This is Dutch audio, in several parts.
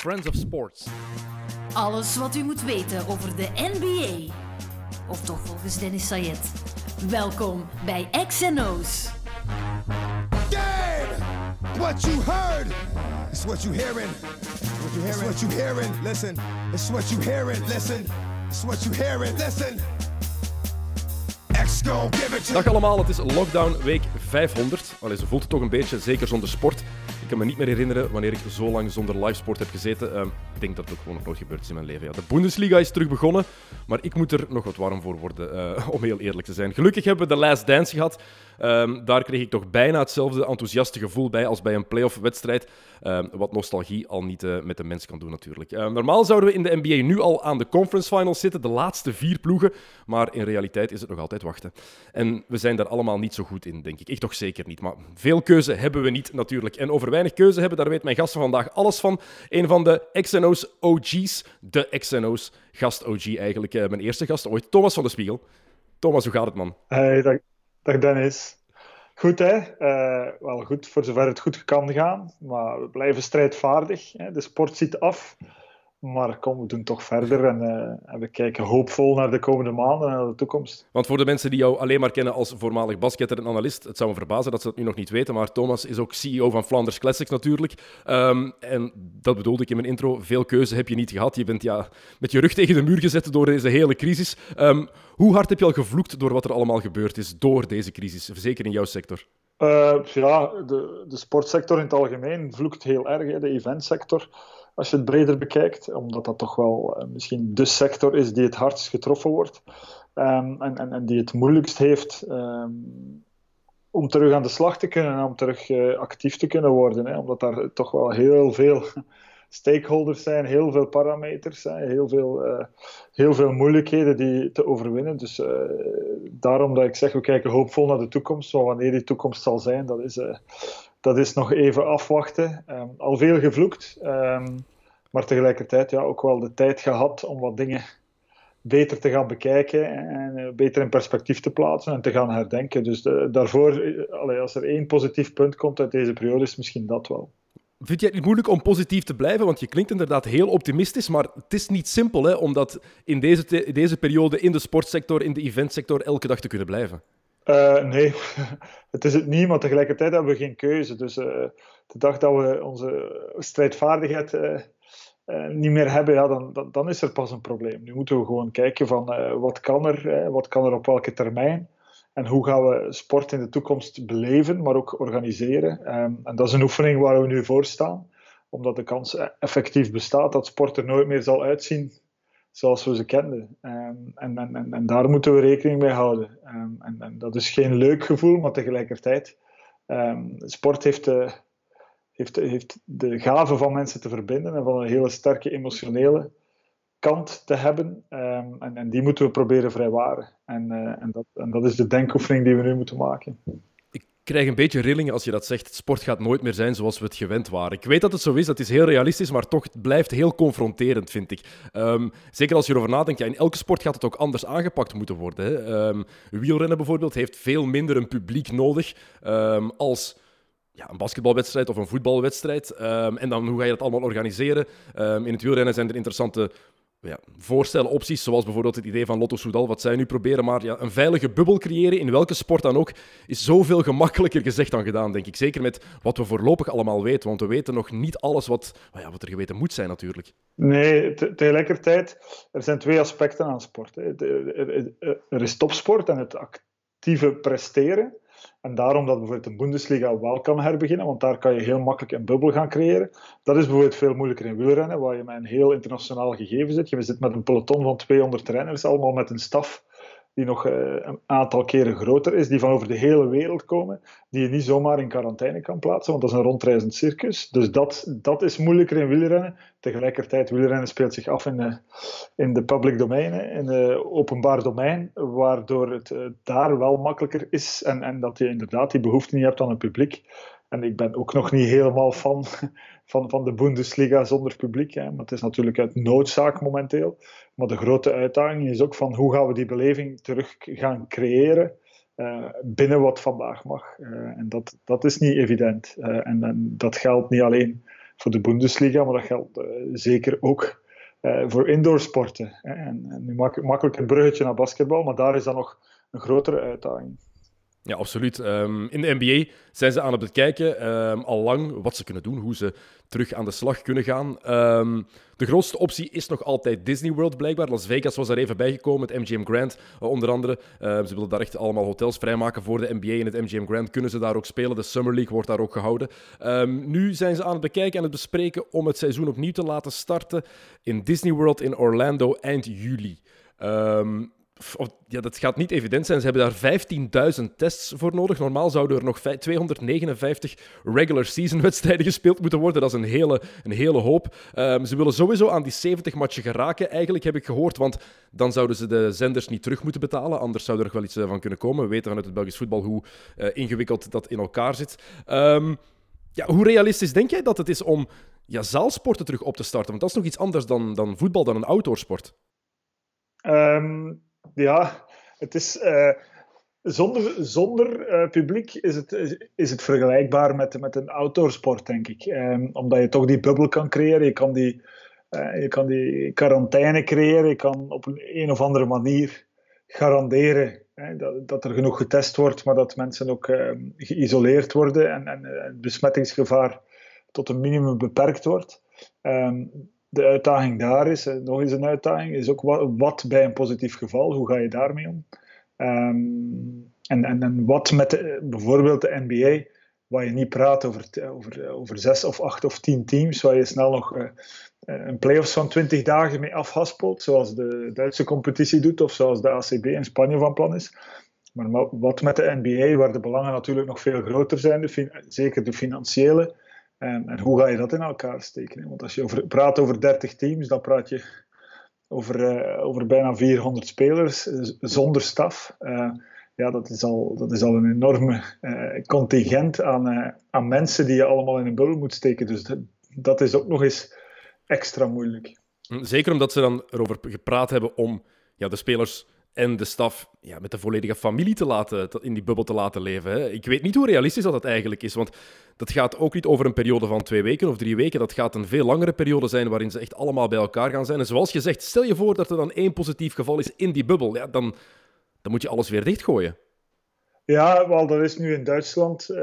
Friends of Sports. Alles wat u moet weten over de NBA. Of toch volgens Dennis Sayed. Welkom bij XNO's. Game! What you heard is what you hearing. What you hearing? It's what you hearing. Listen. It's what you hearing. Listen. It's what you hearing. Listen. Dag allemaal, het is lockdown week 500. Allee, ze voelt het toch een beetje, zeker zonder sport. Ik kan me niet meer herinneren wanneer ik zo lang zonder livesport heb gezeten. Ehm, ik denk dat het ook gewoon nog nooit gebeurd is in mijn leven. Ja. De Bundesliga is terug begonnen, maar ik moet er nog wat warm voor worden, eh, om heel eerlijk te zijn. Gelukkig hebben we de Last Dance gehad. Ehm, daar kreeg ik toch bijna hetzelfde enthousiaste gevoel bij als bij een playoff-wedstrijd. Ehm, wat nostalgie al niet eh, met de mens kan doen, natuurlijk. Ehm, normaal zouden we in de NBA nu al aan de conference finals zitten, de laatste vier ploegen. Maar in realiteit is het nog altijd wachten. En we zijn daar allemaal niet zo goed in, denk ik. Ik toch zeker niet. Maar veel keuze hebben we niet, natuurlijk. En over weinig keuze hebben, daar weet mijn gast van vandaag alles van. Een van de XNO's OG's, de XNO's gast OG eigenlijk. Eh, mijn eerste gast ooit, Thomas van de Spiegel. Thomas, hoe gaat het, man? Hey, dag, dag Dennis. Goed, hè? Eh, wel goed voor zover het goed kan gaan. Maar we blijven strijdvaardig. Hè? De sport ziet af. Maar kom, we doen toch verder en, eh, en we kijken hoopvol naar de komende maanden en naar de toekomst. Want voor de mensen die jou alleen maar kennen als voormalig basketter en analist, het zou me verbazen dat ze dat nu nog niet weten, maar Thomas is ook CEO van Flanders Classics natuurlijk. Ehm, en dat bedoelde ik in mijn intro, veel keuze heb je niet gehad. Je bent ja, met je rug tegen de muur gezet door deze hele crisis. Ehm, hoe hard heb je al gevloekt door wat er allemaal gebeurd is door deze crisis, zeker in jouw sector? Uh, ja, de, de sportsector in het algemeen vloekt heel erg, hè? de eventsector als je het breder bekijkt, omdat dat toch wel uh, misschien de sector is die het hardst getroffen wordt um, en, en, en, die het moeilijkst heeft um, om terug aan de slag te kunnen en om terug uh, actief te kunnen worden. Hè, omdat daar toch wel heel veel stakeholders zijn, heel veel parameters, hè, heel, veel, uh, heel veel moeilijkheden die te overwinnen. Dus daarom dat ik zeg, we kijken hoopvol naar de toekomst. Maar wanneer die toekomst zal zijn, dat is dat is nog even afwachten. Um, al veel gevloekt, um, maar tegelijkertijd ja, ook wel de tijd gehad om wat dingen beter te gaan bekijken en uh, beter in perspectief te plaatsen en te gaan herdenken. Dus de, daarvoor, allee, als er één positief punt komt uit deze periode, is misschien dat wel. Vind jij het niet moeilijk om positief te blijven? Want je klinkt inderdaad heel optimistisch, maar het is niet simpel hè, om dat in deze, in deze periode in de sportsector, in de eventsector, elke dag te kunnen blijven. Uh, nee, het is het niet, maar tegelijkertijd hebben we geen keuze. Dus uh, de dag dat we onze strijdvaardigheid uh, niet meer hebben, ja, dan, dan, is er pas een probleem. Nu moeten we gewoon kijken van wat kan er, wat kan er op welke termijn en hoe gaan we sport in de toekomst beleven, maar ook organiseren. Um, en dat is een oefening waar we nu voor staan, omdat de kans effectief bestaat dat sport er nooit meer zal uitzien zoals we ze kenden. Um, en, en, en, daar moeten we rekening mee houden. Um, en, dat is geen leuk gevoel, maar tegelijkertijd, um, sport heeft de, heeft, heeft de gave van mensen te verbinden en van een hele sterke emotionele kant te hebben. en, die moeten we proberen vrijwaren. En, uh, dat, en dat is de denkoefening die we nu moeten maken krijg een beetje rillingen als je dat zegt. Sport gaat nooit meer zijn zoals we het gewend waren. Ik weet dat het zo is, dat is heel realistisch, maar toch het blijft heel confronterend, vind ik. Um, zeker als je erover nadenkt, ja, in elke sport gaat het ook anders aangepakt moeten worden. Hè. Um, wielrennen bijvoorbeeld heeft veel minder een publiek nodig um, als ja, een basketbalwedstrijd of een voetbalwedstrijd. en dan hoe ga je dat allemaal organiseren? in het wielrennen zijn er interessante ja, voorstellen, opties, zoals bijvoorbeeld het idee van Lotto Soudal, wat zij nu proberen. Maar ja, een veilige bubbel creëren, in welke sport dan ook, is zoveel gemakkelijker gezegd dan gedaan, denk ik. Zeker met wat we voorlopig allemaal weten, want we weten nog niet alles wat, ja, wat er geweten moet zijn natuurlijk. Nee, tegelijkertijd, er zijn twee aspecten aan sport. Er is topsport en het actieve presteren. En daarom dat bijvoorbeeld de Bundesliga wel kan herbeginnen, want daar kan je heel makkelijk een bubbel gaan creëren. Dat is bijvoorbeeld veel moeilijker in wielrennen, waar je met een heel internationaal gegeven zit. Je zit met een peloton van 200 renners, allemaal met een staf die nog uh, een aantal keren groter is, die van over de hele wereld komen, die je niet zomaar in quarantaine kan plaatsen, want dat is een rondreizend circus. Dus dat, dat is moeilijker in wielrennen. Tegelijkertijd, wielrennen speelt zich af in de, in de public domein, in de openbaar domein, waardoor het daar wel makkelijker is en, en dat je inderdaad die behoefte niet hebt aan een publiek. En ik ben ook nog niet helemaal fan van, van de Bundesliga zonder publiek. Hè. Maar het is natuurlijk uit noodzaak momenteel. Maar de grote uitdaging is ook van hoe gaan we die beleving terug gaan creëren uh, binnen wat vandaag mag. Uh, en dat, dat is niet evident. Uh, en, dat geldt niet alleen voor de Bundesliga, maar dat geldt zeker ook voor indoorsporten. En, en nu maak, makkelijk een bruggetje naar basketbal, maar daar is dan nog een grotere uitdaging. Ja, absoluut. Um, in de NBA zijn ze aan het kijken, um, al lang, wat ze kunnen doen, hoe ze terug aan de slag kunnen gaan. Um, de grootste optie is nog altijd Disney World, blijkbaar. Las Vegas was daar even bijgekomen met MGM Grand, uh, onder andere. ze willen daar echt allemaal hotels vrijmaken voor de NBA. In het MGM Grand kunnen ze daar ook spelen. De Summer League wordt daar ook gehouden. nu zijn ze aan het bekijken en het bespreken om het seizoen opnieuw te laten starten in Disney World in Orlando eind juli. Um, ja, dat gaat niet evident zijn. Ze hebben daar 15.000 tests voor nodig. Normaal zouden er nog 259 regular season wedstrijden gespeeld moeten worden. Dat is een hele, een hele hoop. Um, ze willen sowieso aan die 70 matchen geraken, eigenlijk heb ik gehoord. Want dan zouden ze de zenders niet terug moeten betalen. Anders zou er nog wel iets eh, van kunnen komen. We weten vanuit het Belgisch voetbal hoe uh, ingewikkeld dat in elkaar zit. Um, ja, hoe realistisch denk jij dat het is om ja, zaalsporten terug op te starten? Want dat is nog iets anders dan, dan voetbal, dan een outdoorsport. Um ja, het is. Uh, zonder zonder uh, publiek is het, is het vergelijkbaar met, met een outdoorsport, denk ik. Um, omdat je toch die bubbel kan creëren. Je kan die, uh, je kan die quarantaine creëren. Je kan op een, een of andere manier garanderen hè, dat, dat er genoeg getest wordt, maar dat mensen ook uh, geïsoleerd worden en, en het besmettingsgevaar tot een minimum beperkt wordt. Um, de uitdaging daar is, nog eens een uitdaging, is ook wat, bij een positief geval, hoe ga je daarmee om? Um, en, en, en, wat met de, bijvoorbeeld de NBA, waar je niet praat over, over, over zes of acht of tien teams, waar je snel nog uh, een playoffs van twintig dagen mee afhaspelt, zoals de Duitse competitie doet of zoals de ACB in Spanje van plan is. Maar wat met de NBA, waar de belangen natuurlijk nog veel groter zijn, zeker de financiële, en, hoe ga je dat in elkaar steken? Want als je praat over 30 teams, dan praat je over, uh, over bijna 400 spelers zonder staf. Uh, ja, dat is al, dat is al een enorme contingent aan, aan mensen die je allemaal in een bubbel moet steken. Dus dat, dat is ook nog eens extra moeilijk. Zeker omdat ze dan erover gepraat hebben om ja, de spelers en de staf ja, met de volledige familie te laten, in die bubbel te laten leven. Hè. Ik weet niet hoe realistisch dat, dat eigenlijk is, want dat gaat ook niet over een periode van twee weken of drie weken. Dat gaat een veel langere periode zijn waarin ze echt allemaal bij elkaar gaan zijn. En zoals je zegt, stel je voor dat er dan één positief geval is in die bubbel. Ja, dan, dan moet je alles weer dichtgooien. Ja, wel, er is nu in Duitsland uh,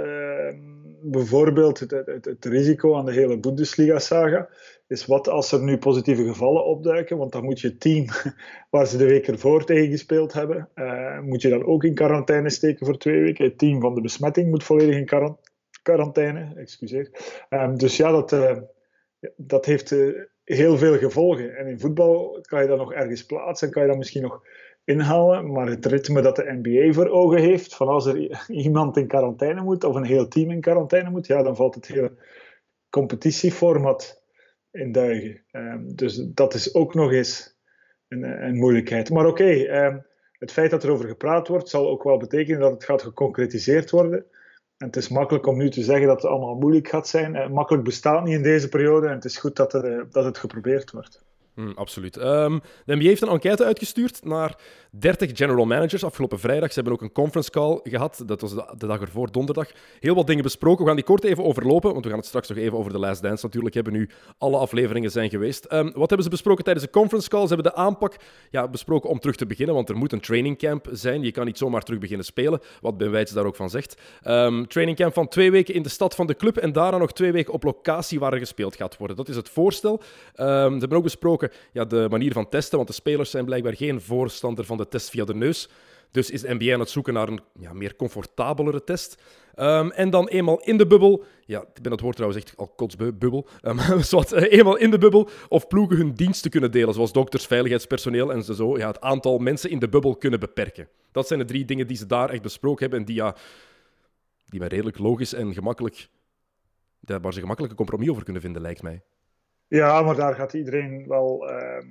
bijvoorbeeld het, het, het, risico aan de hele Bundesliga-saga. Is wat als er nu positieve gevallen opduiken? Want dan moet je het team waar ze de week ervoor tegen gespeeld hebben, uh, moet je dan ook in quarantaine steken voor twee weken. Het team van de besmetting moet volledig in quarantaine. Excuseer. Um, dus ja, dat, uh, dat heeft heel veel gevolgen. En in voetbal kan je dat nog ergens plaatsen en kan je dat misschien nog inhalen. Maar het ritme dat de NBA voor ogen heeft, van als er iemand in quarantaine moet of een heel team in quarantaine moet, ja, dan valt het hele competitieformat in duigen. Um, dus dat is ook nog eens een, een moeilijkheid. Maar oké, um, het feit dat er over gepraat wordt, zal ook wel betekenen dat het gaat geconcretiseerd worden. En het is makkelijk om nu te zeggen dat het allemaal moeilijk gaat zijn. Uh, makkelijk bestaat niet in deze periode en het is goed dat, er, uh, dat het geprobeerd wordt. Mm, absoluut. Um, heeft een enquête uitgestuurd naar 30 general managers afgelopen vrijdag. Ze hebben ook een conference call gehad. Dat was de, dag ervoor, donderdag. Heel wat dingen besproken. We gaan die kort even overlopen, want we gaan het straks nog even over de Last Dance natuurlijk hebben. Nu alle afleveringen zijn geweest. Um, wat hebben ze besproken tijdens de conference call? Ze hebben de aanpak ja, besproken om terug te beginnen, want er moet een training camp zijn. Je kan niet zomaar terug beginnen spelen, wat Ben Wijts daar ook van zegt. Um, training camp van twee weken in de stad van de club en daarna nog twee weken op locatie waar er gespeeld gaat worden. Dat is het voorstel. ze hebben ook besproken ja, de manier van testen, want de spelers zijn blijkbaar geen voorstander van de test via de neus. Dus is de NBA aan het zoeken naar een ja, meer comfortabelere test. Um, en dan eenmaal in de bubbel, ja, ik ben het woord trouwens echt al kotsbubbel, um, wat, uh, eenmaal in de bubbel of ploegen hun diensten kunnen delen, zoals dokters, veiligheidspersoneel en zo, ja, het aantal mensen in de bubbel kunnen beperken. Dat zijn de drie dingen die ze daar echt besproken hebben en die, ja, die redelijk logisch en gemakkelijk, waar ze gemakkelijk een compromis over kunnen vinden, lijkt mij. Ja, maar daar gaat iedereen wel, uh,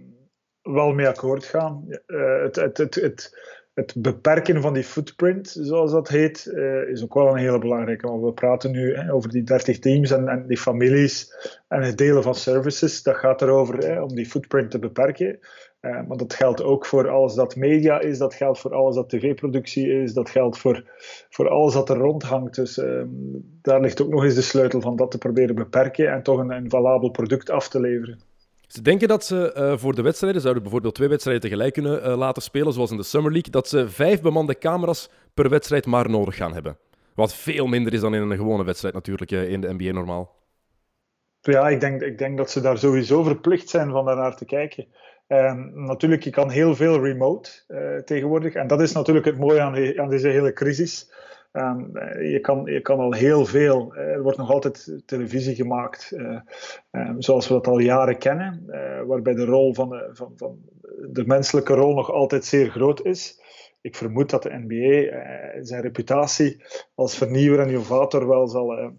wel mee akkoord gaan. Uh, het, het, het, het, het beperken van die footprint, zoals dat heet, uh, is ook wel een hele belangrijke. Want we praten nu hè, over die 30 teams en, en, die families en het delen van services. Dat gaat erover hè, om die footprint te beperken. Uh, maar dat geldt ook voor alles dat media is, dat geldt voor alles dat tv-productie is, dat geldt voor, voor alles dat er rondhangt. Dus uh, daar ligt ook nog eens de sleutel van dat te proberen beperken en toch een, een valabel product af te leveren. Ze denken dat ze uh, voor de wedstrijden, zouden bijvoorbeeld twee wedstrijden tegelijk kunnen uh, laten spelen, zoals in de Summer League, dat ze vijf bemande camera's per wedstrijd maar nodig gaan hebben. Wat veel minder is dan in een gewone wedstrijd natuurlijk uh, in de NBA normaal. Ja, ik denk, ik denk dat ze daar sowieso verplicht zijn van daarnaar te kijken. Um, natuurlijk, je kan heel veel remote tegenwoordig. En dat is natuurlijk het mooie aan, aan deze hele crisis. Um, je, kan, je kan al heel veel. Er wordt nog altijd televisie gemaakt, um, zoals we dat al jaren kennen, waarbij de rol van de, van, van de menselijke rol nog altijd zeer groot is. Ik vermoed dat de NBA zijn reputatie als vernieuwer en innovator wel zal,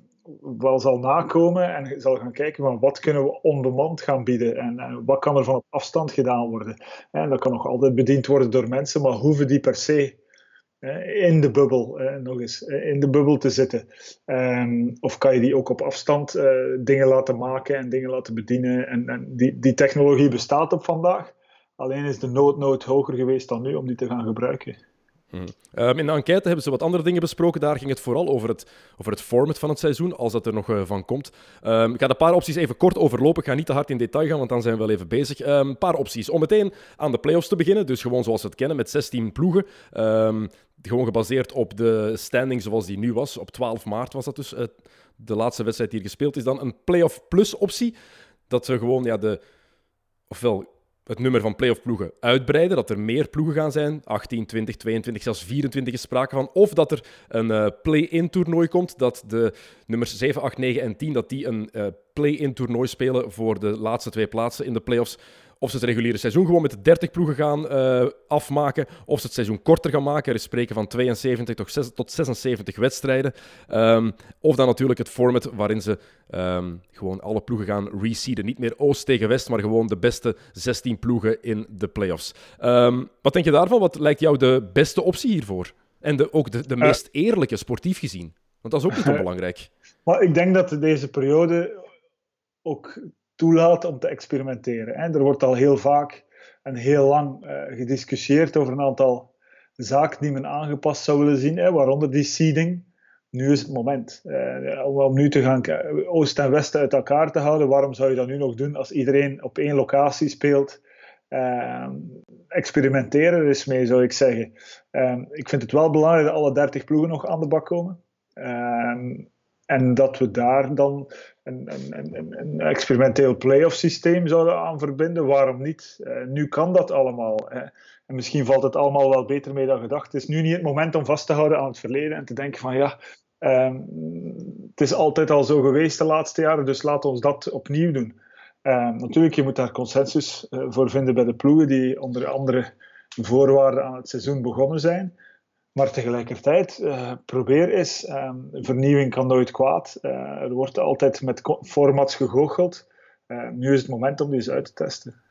wel zal nakomen en zal gaan kijken van wat kunnen we on-demand gaan bieden en, wat kan er van op afstand gedaan worden. En dat kan nog altijd bediend worden door mensen, maar hoeven die per se in de bubbel, nog eens, in de bubbel te zitten. Um, of kan je die ook op afstand dingen laten maken en dingen laten bedienen. En, en die, die technologie bestaat op vandaag. Alleen is de noodnood hoger geweest dan nu om die te gaan gebruiken. Hmm. Um, in de enquête hebben ze wat andere dingen besproken. Daar ging het vooral over het, over het format van het seizoen, als dat er nog uh, van komt. Um, ik ga een paar opties even kort overlopen. Ik ga niet te hard in detail gaan, want dan zijn we wel even bezig. Een um, paar opties. Om meteen aan de playoffs te beginnen. Dus gewoon zoals we het kennen, met 16 ploegen. gewoon gebaseerd op de standing zoals die nu was. Op 12 maart was dat dus uh, de laatste wedstrijd die hier gespeeld is. Dan een playoff plus optie. Dat ze gewoon ja, de... Ofwel het nummer van playoff ploegen uitbreiden. Dat er meer ploegen gaan zijn. 18, 20, 22, zelfs 24 is sprake van. Of dat er een uh, play-in toernooi komt. Dat de nummers 7, 8, 9 en 10 dat die een uh, play-in toernooi spelen voor de laatste twee plaatsen in de playoffs. Of ze het reguliere seizoen gewoon met 30 ploegen gaan uh, afmaken. Of ze het seizoen korter gaan maken. Er is sprake van 72 tot, 6, tot 76 wedstrijden. Um, of dan natuurlijk het format waarin ze um, gewoon alle ploegen gaan reseeden. Niet meer Oost tegen West, maar gewoon de beste 16 ploegen in de playoffs. Um, wat denk je daarvan? Wat lijkt jou de beste optie hiervoor? En de, ook de, de meest eerlijke, sportief gezien. Want dat is ook niet onbelangrijk. Maar ik denk dat deze periode ook toelaat om te experimenteren. Er wordt al heel vaak en heel lang uh, gediscussieerd over een aantal zaken die men aangepast zou willen zien, hè, waaronder die seeding. Nu is het moment uh, om nu te gaan Oost en West uit elkaar te houden. Waarom zou je dat nu nog doen als iedereen op één locatie speelt? Uh, experimenteren er eens mee, zou ik zeggen. Uh, ik vind het wel belangrijk dat alle 30 ploegen nog aan de bak komen. En dat we daar dan een, een, een, een experimenteel playoff systeem zouden aan verbinden. Waarom niet? Uh, nu kan dat allemaal. Hè. En misschien valt het allemaal wel beter mee dan gedacht. Het is nu niet het moment om vast te houden aan het verleden en te denken van ja, um, het is altijd al zo geweest de laatste jaren, dus laat ons dat opnieuw doen. Um, natuurlijk, je moet daar consensus uh, voor vinden bij de ploegen die onder andere voorwaarden aan het seizoen begonnen zijn. Maar tegelijkertijd, uh, probeer eens. Um, vernieuwing kan nooit kwaad. Uh, er wordt altijd met formats gegoocheld. Uh, nu is het moment om die eens uit te testen.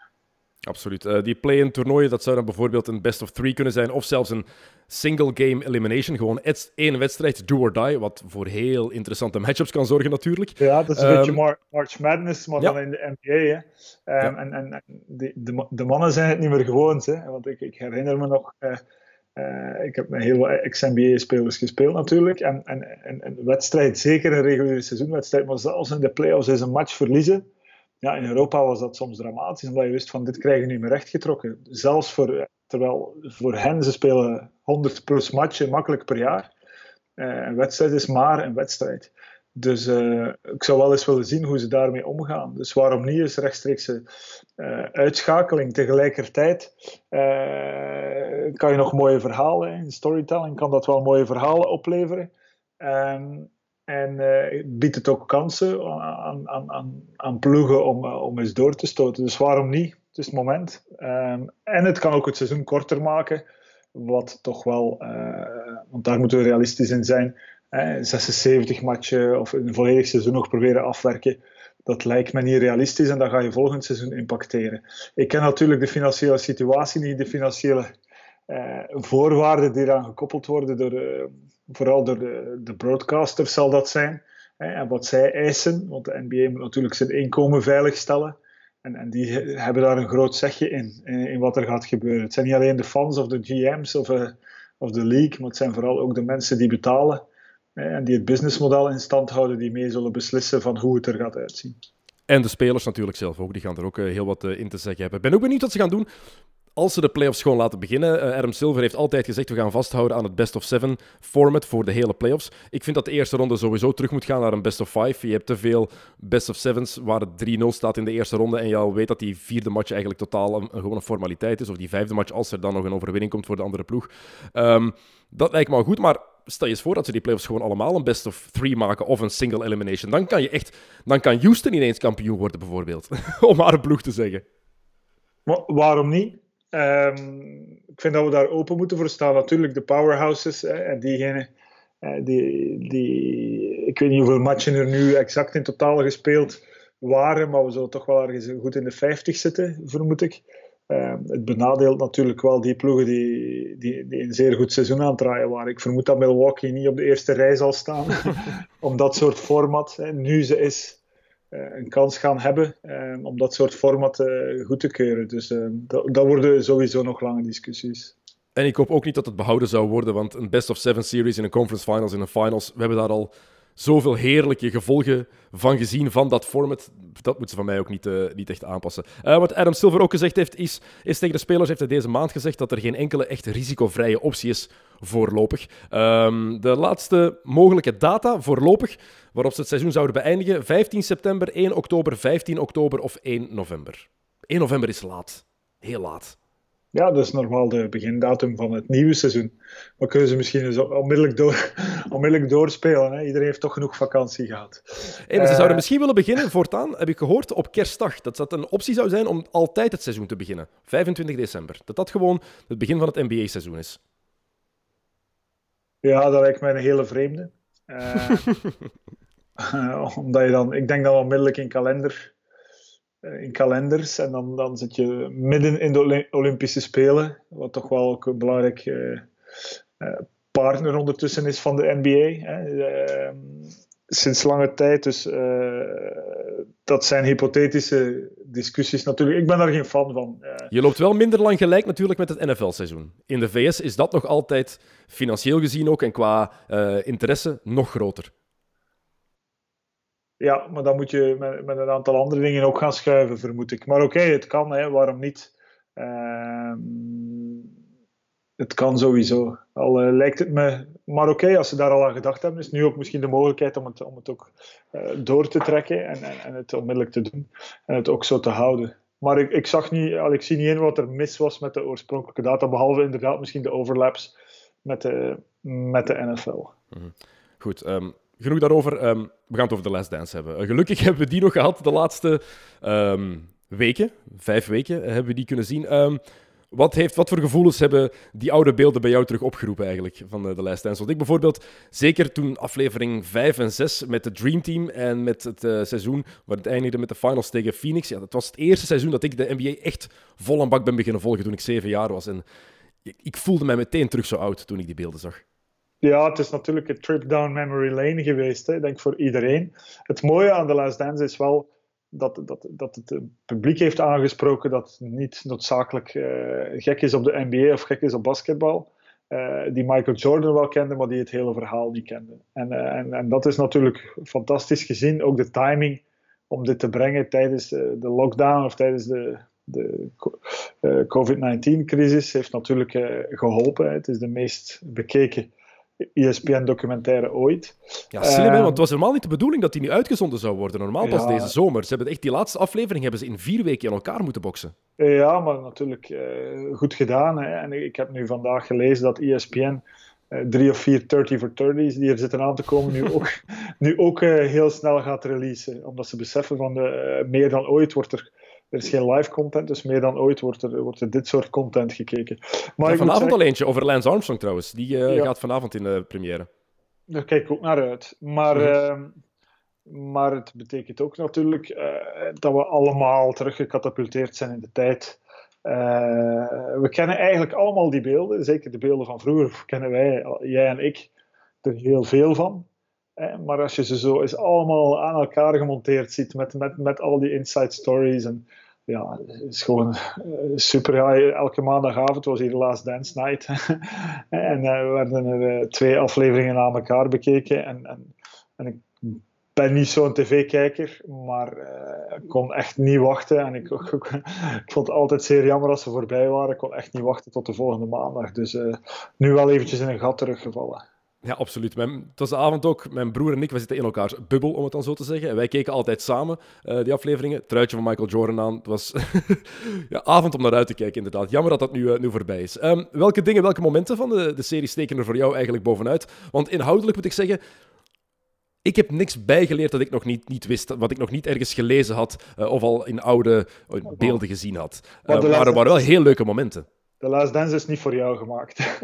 Absoluut. die play-in toernooien, dat zou dan bijvoorbeeld een best of three kunnen zijn. Of zelfs een single game elimination. Gewoon één wedstrijd, do or die. Wat voor heel interessante matchups kan zorgen natuurlijk. Ja, dat is een um, beetje Mar March Madness, maar ja. dan in de NBA. Hè. Um, ja. En, en de, de, de, mannen zijn het niet meer gewoon. Hè. Want ik, ik herinner me nog... Uh, ik heb met heel wat ex-NBA-spelers gespeeld natuurlijk. En, en, en, een wedstrijd, zeker een reguliere seizoenwedstrijd, maar zelfs in de playoffs is een match verliezen. Ja, in Europa was dat soms dramatisch, omdat je wist van dit krijgen nu meer rechtgetrokken. Zelfs voor, terwijl voor hen, ze spelen 100 plus matchen makkelijk per jaar. Uh, een wedstrijd is maar een wedstrijd. Dus uh, ik zou wel eens willen zien hoe ze daarmee omgaan. Dus waarom niet eens rechtstreekse uh, uitschakeling. Tegelijkertijd uh, kan je nog mooie verhalen, in storytelling kan dat wel mooie verhalen opleveren. Um, en biedt het ook kansen aan, aan, aan, aan ploegen om, om eens door te stoten. Dus waarom niet? Het is het moment. Um, en het kan ook het seizoen korter maken. Wat toch wel, want daar moeten we realistisch in zijn 76 matchen of een volledig seizoen nog proberen afwerken. Dat lijkt me niet realistisch en dat ga je volgend seizoen impacteren. Ik ken natuurlijk de financiële situatie niet, de financiële voorwaarden die eraan gekoppeld worden, door, vooral door de, broadcasters zal dat zijn. en wat zij eisen, want de NBA moet natuurlijk zijn inkomen veiligstellen. En, en die hebben daar een groot zegje in, in, wat er gaat gebeuren. Het zijn niet alleen de fans of de GM's of, uh, of de league, maar het zijn vooral ook de mensen die betalen en die het businessmodel in stand houden, die mee zullen beslissen van hoe het er gaat uitzien. En de spelers natuurlijk zelf ook, die gaan er ook uh, heel wat uh, in te zeggen hebben. Ik ben ook benieuwd wat ze gaan doen als ze de playoffs gewoon laten beginnen. Uh, Adam Silver heeft altijd gezegd: we gaan vasthouden aan het best of seven format voor de hele playoffs. Ik vind dat de eerste ronde sowieso terug moet gaan naar een best of five. Je hebt te veel best of sevens waar het 3-0 staat in de eerste ronde. En je al weet dat die vierde match eigenlijk totaal een, gewoon een formaliteit is. Of die vijfde match, als er dan nog een overwinning komt voor de andere ploeg. Um, dat lijkt me al goed, maar stel je eens voor dat ze die playoffs gewoon allemaal een best of three maken of een single elimination. Dan kan je echt, dan kan Houston ineens kampioen worden, bijvoorbeeld. Om een ploeg te zeggen. Waarom niet? Um, ik vind dat we daar open moeten voor staan. Natuurlijk de powerhouses en diegenen die, die, ik weet niet hoeveel matchen er nu exact in totaal gespeeld waren, maar we zullen toch wel ergens goed in de 50 zitten, vermoed ik. Um, het benadeelt natuurlijk wel die ploegen die, die, die een zeer goed seizoen aan het draaien waren. Ik vermoed dat Milwaukee niet op de eerste rij zal staan om dat soort format, hè, nu ze is, uh, een kans gaan hebben uh, om dat soort format uh, goed te keuren. Dus dat, dat worden sowieso nog lange discussies. En ik hoop ook niet dat het behouden zou worden, want een best of seven series in een conference finals, in een finals, we hebben daar al zoveel heerlijke gevolgen van gezien van dat format. Dat moeten ze van mij ook niet, uh, niet echt aanpassen. Uh, wat Adam Silver ook gezegd heeft, is, is tegen de spelers heeft hij deze maand gezegd dat er geen enkele echt risicovrije optie is voorlopig. Um, de laatste mogelijke data voorlopig waarop ze het seizoen zouden beëindigen, 15 september, 1 oktober, 15 oktober of 1 november. 1 november is laat. Heel laat. Ja, dat is normaal de begindatum van het nieuwe seizoen. Maar kunnen ze misschien eens onmiddellijk, door, onmiddellijk doorspelen. Hè? Iedereen heeft toch genoeg vakantie gehad. Hey, maar ze zouden uh, misschien willen beginnen, voortaan, heb ik gehoord, op kerstdag. Dat dat een optie zou zijn om altijd het seizoen te beginnen. 25 december. Dat dat gewoon het begin van het NBA-seizoen is. Ja, dat lijkt mij een hele vreemde. Uh, omdat je dan, ik denk dan onmiddellijk in kalender in kalenders. En dan, dan zit je midden in de Olympische Spelen, wat toch wel ook een belangrijk uh, partner ondertussen is van de NBA. Sinds lange tijd. Dus dat zijn hypothetische discussies natuurlijk. Ik ben daar geen fan van. Je loopt wel minder lang gelijk natuurlijk met het NFL-seizoen. In de VS is dat nog altijd financieel gezien ook en qua interesse nog groter. Ja, maar dan moet je met, met, een aantal andere dingen ook gaan schuiven, vermoed ik. Maar oké, het kan, hè, waarom niet? Uh, het kan sowieso. Al uh, lijkt het me. Maar oké, als ze daar al aan gedacht hebben, is nu ook misschien de mogelijkheid om het, om het ook uh, door te trekken en, en, en, het onmiddellijk te doen. En het ook zo te houden. Maar ik, ik zag niet, al, ik zie niet in wat er mis was met de oorspronkelijke data, behalve inderdaad misschien de overlaps met de, met de NFL. -hmm. Goed, um, genoeg daarover. Um, we gaan het over de Last Dance hebben. Uh, gelukkig hebben we die nog gehad de laatste um, weken. Vijf weken hebben we die kunnen zien. Um, wat, heeft, wat voor gevoelens hebben die oude beelden bij jou terug opgeroepen eigenlijk van de, de Last Dance? Want ik bijvoorbeeld, zeker toen aflevering 5 en 6 met de Dream Team en met het seizoen waar het eindigde met de finals tegen Phoenix. Ja, dat was het eerste seizoen dat ik de NBA echt vol aan bak ben beginnen volgen toen ik zeven jaar was. En ik, ik voelde mij meteen terug zo oud toen ik die beelden zag. Ja, het is natuurlijk een trip down memory lane geweest, hè, denk voor iedereen. Het mooie aan The Last Dance is wel dat, dat, dat het publiek heeft aangesproken dat niet noodzakelijk uh, gek is op de NBA of gek is op basketbal. Uh, die Michael Jordan wel kende, maar die het hele verhaal niet kende. En, en, en dat is natuurlijk fantastisch gezien. Ook de timing om dit te brengen tijdens de, de lockdown of tijdens de, de COVID-19-crisis heeft natuurlijk geholpen. Het is de meest bekeken ESPN-documentaire ooit. Ja, slim, uh, want het was helemaal niet de bedoeling dat die nu uitgezonden zou worden. Normaal pas ja, deze zomer. Ze hebben echt die laatste aflevering hebben ze in vier weken in elkaar moeten boksen. Ja, maar natuurlijk uh, goed gedaan. Hè. En ik heb nu vandaag gelezen dat ESPN uh, drie of vier 30 for 30's die er zitten aan te komen, nu ook, nu ook heel snel gaat releasen. Omdat ze beseffen van de, meer dan ooit wordt er er is geen live content, dus meer dan ooit wordt er, wordt er dit soort content gekeken. Maar ja, vanavond zeggen... al eentje over Lance Armstrong trouwens. Die uh, ja. gaat vanavond in de première. Daar kijk ik ook naar uit. Maar, mm-hmm. uh, maar het betekent ook natuurlijk uh, dat we allemaal teruggecatapulteerd zijn in de tijd we kennen eigenlijk allemaal die beelden, zeker de beelden van vroeger kennen wij, jij en ik, er heel veel van. Maar als je ze zo eens allemaal aan elkaar gemonteerd ziet met, met, met al die inside stories en ja, is gewoon eh, super. Ja, elke maandagavond was hier Last Dance Night. en uh, we werden er uh, twee afleveringen aan elkaar bekeken. En, en, en ik ben niet zo'n tv-kijker, maar ik kon echt niet wachten. En ik, ik, ik, vond het altijd zeer jammer als ze voorbij waren. Ik kon echt niet wachten tot de volgende maandag. Dus nu wel eventjes in een gat teruggevallen. Ja, absoluut. Mijn, het was de avond ook. Mijn broer en ik, we zitten in elkaars bubbel, om het dan zo te zeggen. En wij keken altijd samen uh, die afleveringen. Truitje van Michael Jordan aan. Het was ja, avond om naar uit te kijken, inderdaad. Jammer dat dat nu, uh, nu voorbij is. Um, welke dingen, welke momenten van de, de serie steken er voor jou eigenlijk bovenuit? Want inhoudelijk moet ik zeggen, ik heb niks bijgeleerd dat ik nog niet, niet wist, wat ik nog niet ergens gelezen had uh, of al in oude beelden gezien had. Uh, maar er waren wel heel leuke momenten. The Last Dance is niet voor jou gemaakt.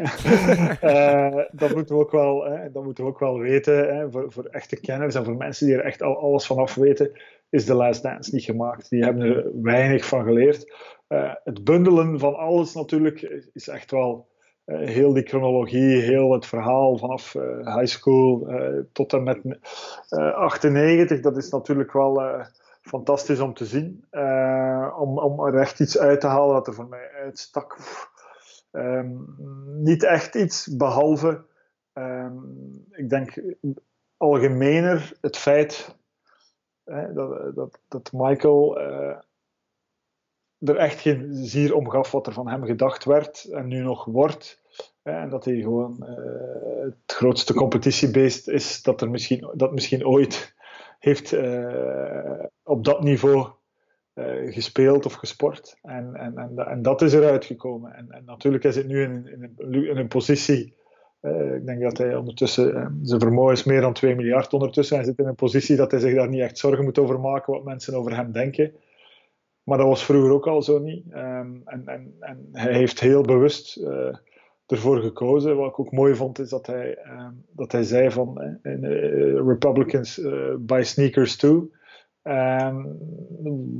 uh, dat, moeten we ook wel, hè, dat moeten we ook wel weten. Hè. Voor, voor, echte kenners en voor mensen die er echt al alles vanaf weten, is The Last Dance niet gemaakt. Die hebben er weinig van geleerd. Uh, het bundelen van alles natuurlijk is echt wel uh, heel die chronologie, heel het verhaal vanaf high school tot en met 98. Dat is natuurlijk wel fantastisch om te zien. Uh, om, om er echt iets uit te halen dat er voor mij uitstak. Um, niet echt iets, behalve, um, ik denk algemener het feit hè, dat, dat, dat Michael uh, er echt geen zier om gaf wat er van hem gedacht werd en nu nog wordt. En dat hij gewoon uh, het grootste competitiebeest is dat er misschien, dat misschien ooit heeft uh, op dat niveau uh, gespeeld of gesport. En, en, en, en, dat is eruit gekomen. En, en natuurlijk is het nu in, in, een, in een positie. Uh, ik denk dat hij ondertussen, zijn vermogen is meer dan 2 miljard ondertussen. Hij zit in een positie dat hij zich daar niet echt zorgen moet over maken wat mensen over hem denken. Maar dat was vroeger ook al zo niet. Um, en, en, en hij heeft heel bewust ervoor gekozen. Wat ik ook mooi vond, is dat hij, uh, dat hij zei van uh, Republicans buy sneakers too. Um,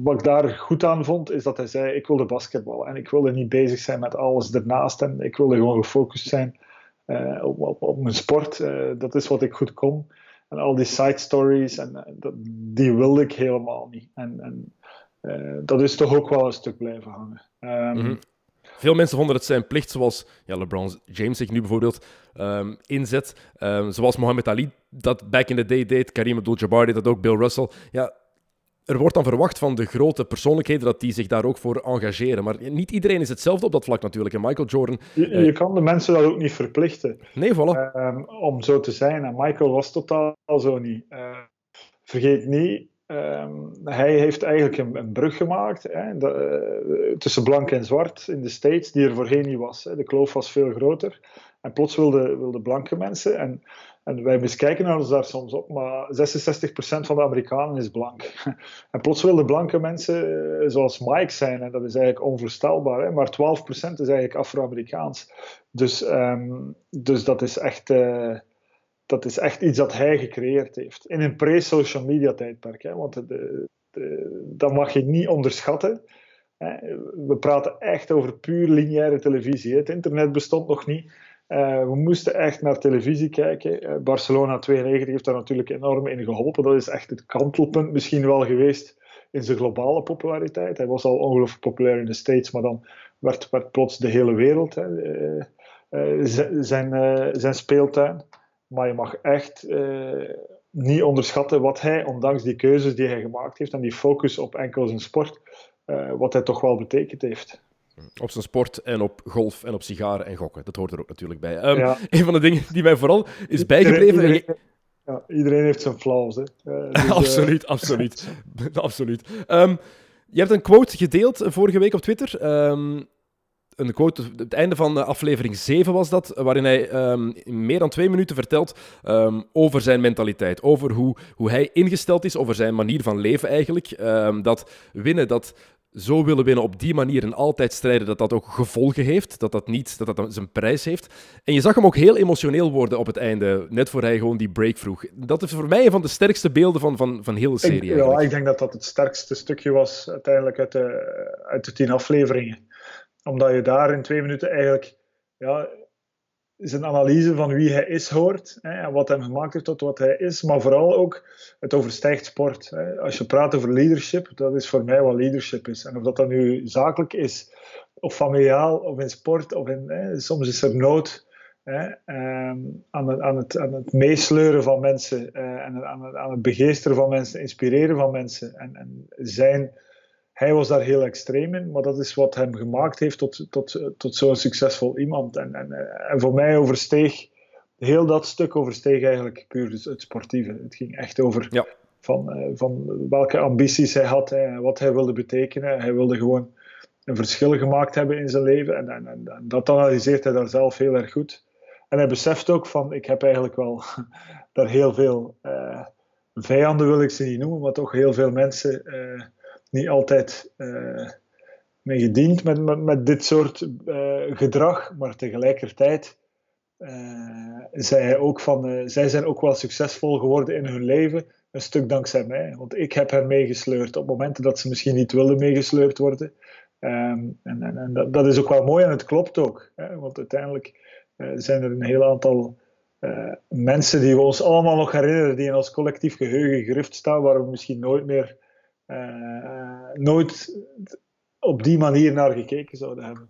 wat ik daar goed aan vond, is dat hij zei: Ik wilde basketbal en ik wilde niet bezig zijn met alles ernaast. En ik wilde gewoon gefocust zijn op, op, op, mijn sport. dat is wat ik goed kon. En al die side stories, en, die wilde ik helemaal niet. En, en dat is toch ook wel een stuk blijven hangen. Mm -hmm. Veel mensen vonden het zijn plicht, zoals ja, LeBron James zich nu bijvoorbeeld um, inzet. Um, zoals Mohammed Ali dat back in the day deed, Karim Abdul-Jabbar deed dat ook, Bill Russell. Ja, er wordt dan verwacht van de grote persoonlijkheden dat die zich daar ook voor engageren. Maar niet iedereen is hetzelfde op dat vlak natuurlijk. En Michael Jordan... Je, je uh, kan de mensen dat ook niet verplichten. Nee, voilà. Um, om zo te zijn. En Michael was totaal zo niet. Uh, vergeet niet, Um, hij heeft eigenlijk een, brug gemaakt hè, de, uh, tussen blank en zwart in de States, die er voorheen niet was. Hè. De kloof was veel groter. En plots wilden wilde blanke mensen, en, en wij miskijken ons daar soms op, maar 66% van de Amerikanen is blank. En plots wilden blanke mensen uh, zoals Mike zijn, en dat is eigenlijk onvoorstelbaar. Hè, maar 12% is eigenlijk Afro-Amerikaans. Dus, um, dus dat is echt. Uh, dat is echt iets dat hij gecreëerd heeft. In een pre-social media tijdperk. Hè, want de, dat mag je niet onderschatten. Hè. We praten echt over puur lineaire televisie. Het internet bestond nog niet. Uh, we moesten echt naar televisie kijken. Uh, Barcelona 92 heeft daar natuurlijk enorm in geholpen. Dat is echt het kantelpunt misschien wel geweest in zijn globale populariteit. Hij was al ongelooflijk populair in de States, maar dan werd, plots de hele wereld hè, uh, zijn, zijn speeltuin. Maar je mag echt uh, niet onderschatten wat hij, ondanks die keuzes die hij gemaakt heeft en die focus op enkel zijn sport, uh, wat hij toch wel betekend heeft. Op zijn sport en op golf en op sigaren en gokken. Dat hoort er ook natuurlijk bij. Um, ja. Een van de dingen die mij vooral is bijgebleven. Iedereen, iedereen, ja, iedereen heeft zijn flaws. Hè. Uh, dus, absoluut, absoluut. absoluut. Um, je hebt een quote gedeeld vorige week op Twitter. Um, een quote, het einde van aflevering 7 was dat, waarin hij um, in meer dan twee minuten vertelt um, over zijn mentaliteit, over hoe, hoe hij ingesteld is, over zijn manier van leven eigenlijk. Um, dat winnen, dat zo willen winnen op die manier en altijd strijden, dat dat ook gevolgen heeft. Dat dat niet dat dat zijn prijs heeft. En je zag hem ook heel emotioneel worden op het einde, net voor hij gewoon die break vroeg. Dat is voor mij een van de sterkste beelden van, van, van heel de serie. Ik, ja, ik denk dat dat het sterkste stukje was uiteindelijk uit de, uit de tien afleveringen. Omdat je daar in twee minuten eigenlijk ja, zijn analyse van wie hij is hoort hè, en wat hem gemaakt heeft tot wat hij is, maar vooral ook het overstijgt sport. Hè. Als je praat over leadership, dat is voor mij wat leadership is. En of dat dan nu zakelijk is, of familiaal, of in sport, of in, hè, soms is er nood ehm, aan, het, aan, het, aan het meesleuren van mensen eh, en aan het, aan het begeesteren van mensen, inspireren van mensen en, en zijn hij was daar heel extreem in, maar dat is wat hem gemaakt heeft tot, tot, tot zo'n succesvol iemand. En, en, en voor mij oversteeg, heel dat stuk oversteeg eigenlijk puur het sportieve. Het ging echt over ja. van, eh, van welke ambities hij had, en wat hij wilde betekenen. Hij wilde gewoon een verschil gemaakt hebben in zijn leven en, en, en dat analyseert hij daar zelf heel erg goed. En hij beseft ook van, ik heb eigenlijk wel daar heel veel uh, vijanden, wil ik ze niet noemen, maar toch heel veel mensen... Uh, niet altijd uh, mee gediend met, met, met dit soort uh, gedrag, maar tegelijkertijd uh, zei hij ook van, zij zijn ook wel succesvol geworden in hun leven, een stuk dankzij mij. Want ik heb hen meegesleurd op momenten dat ze misschien niet wilden meegesleurd worden. Um, en, en, en dat, dat, is ook wel mooi en het klopt ook. Hè, want uiteindelijk zijn er een heel aantal mensen die we ons allemaal nog herinneren, die in ons collectief geheugen gegrift staan, waar we misschien nooit meer nooit op die manier naar gekeken zouden hebben.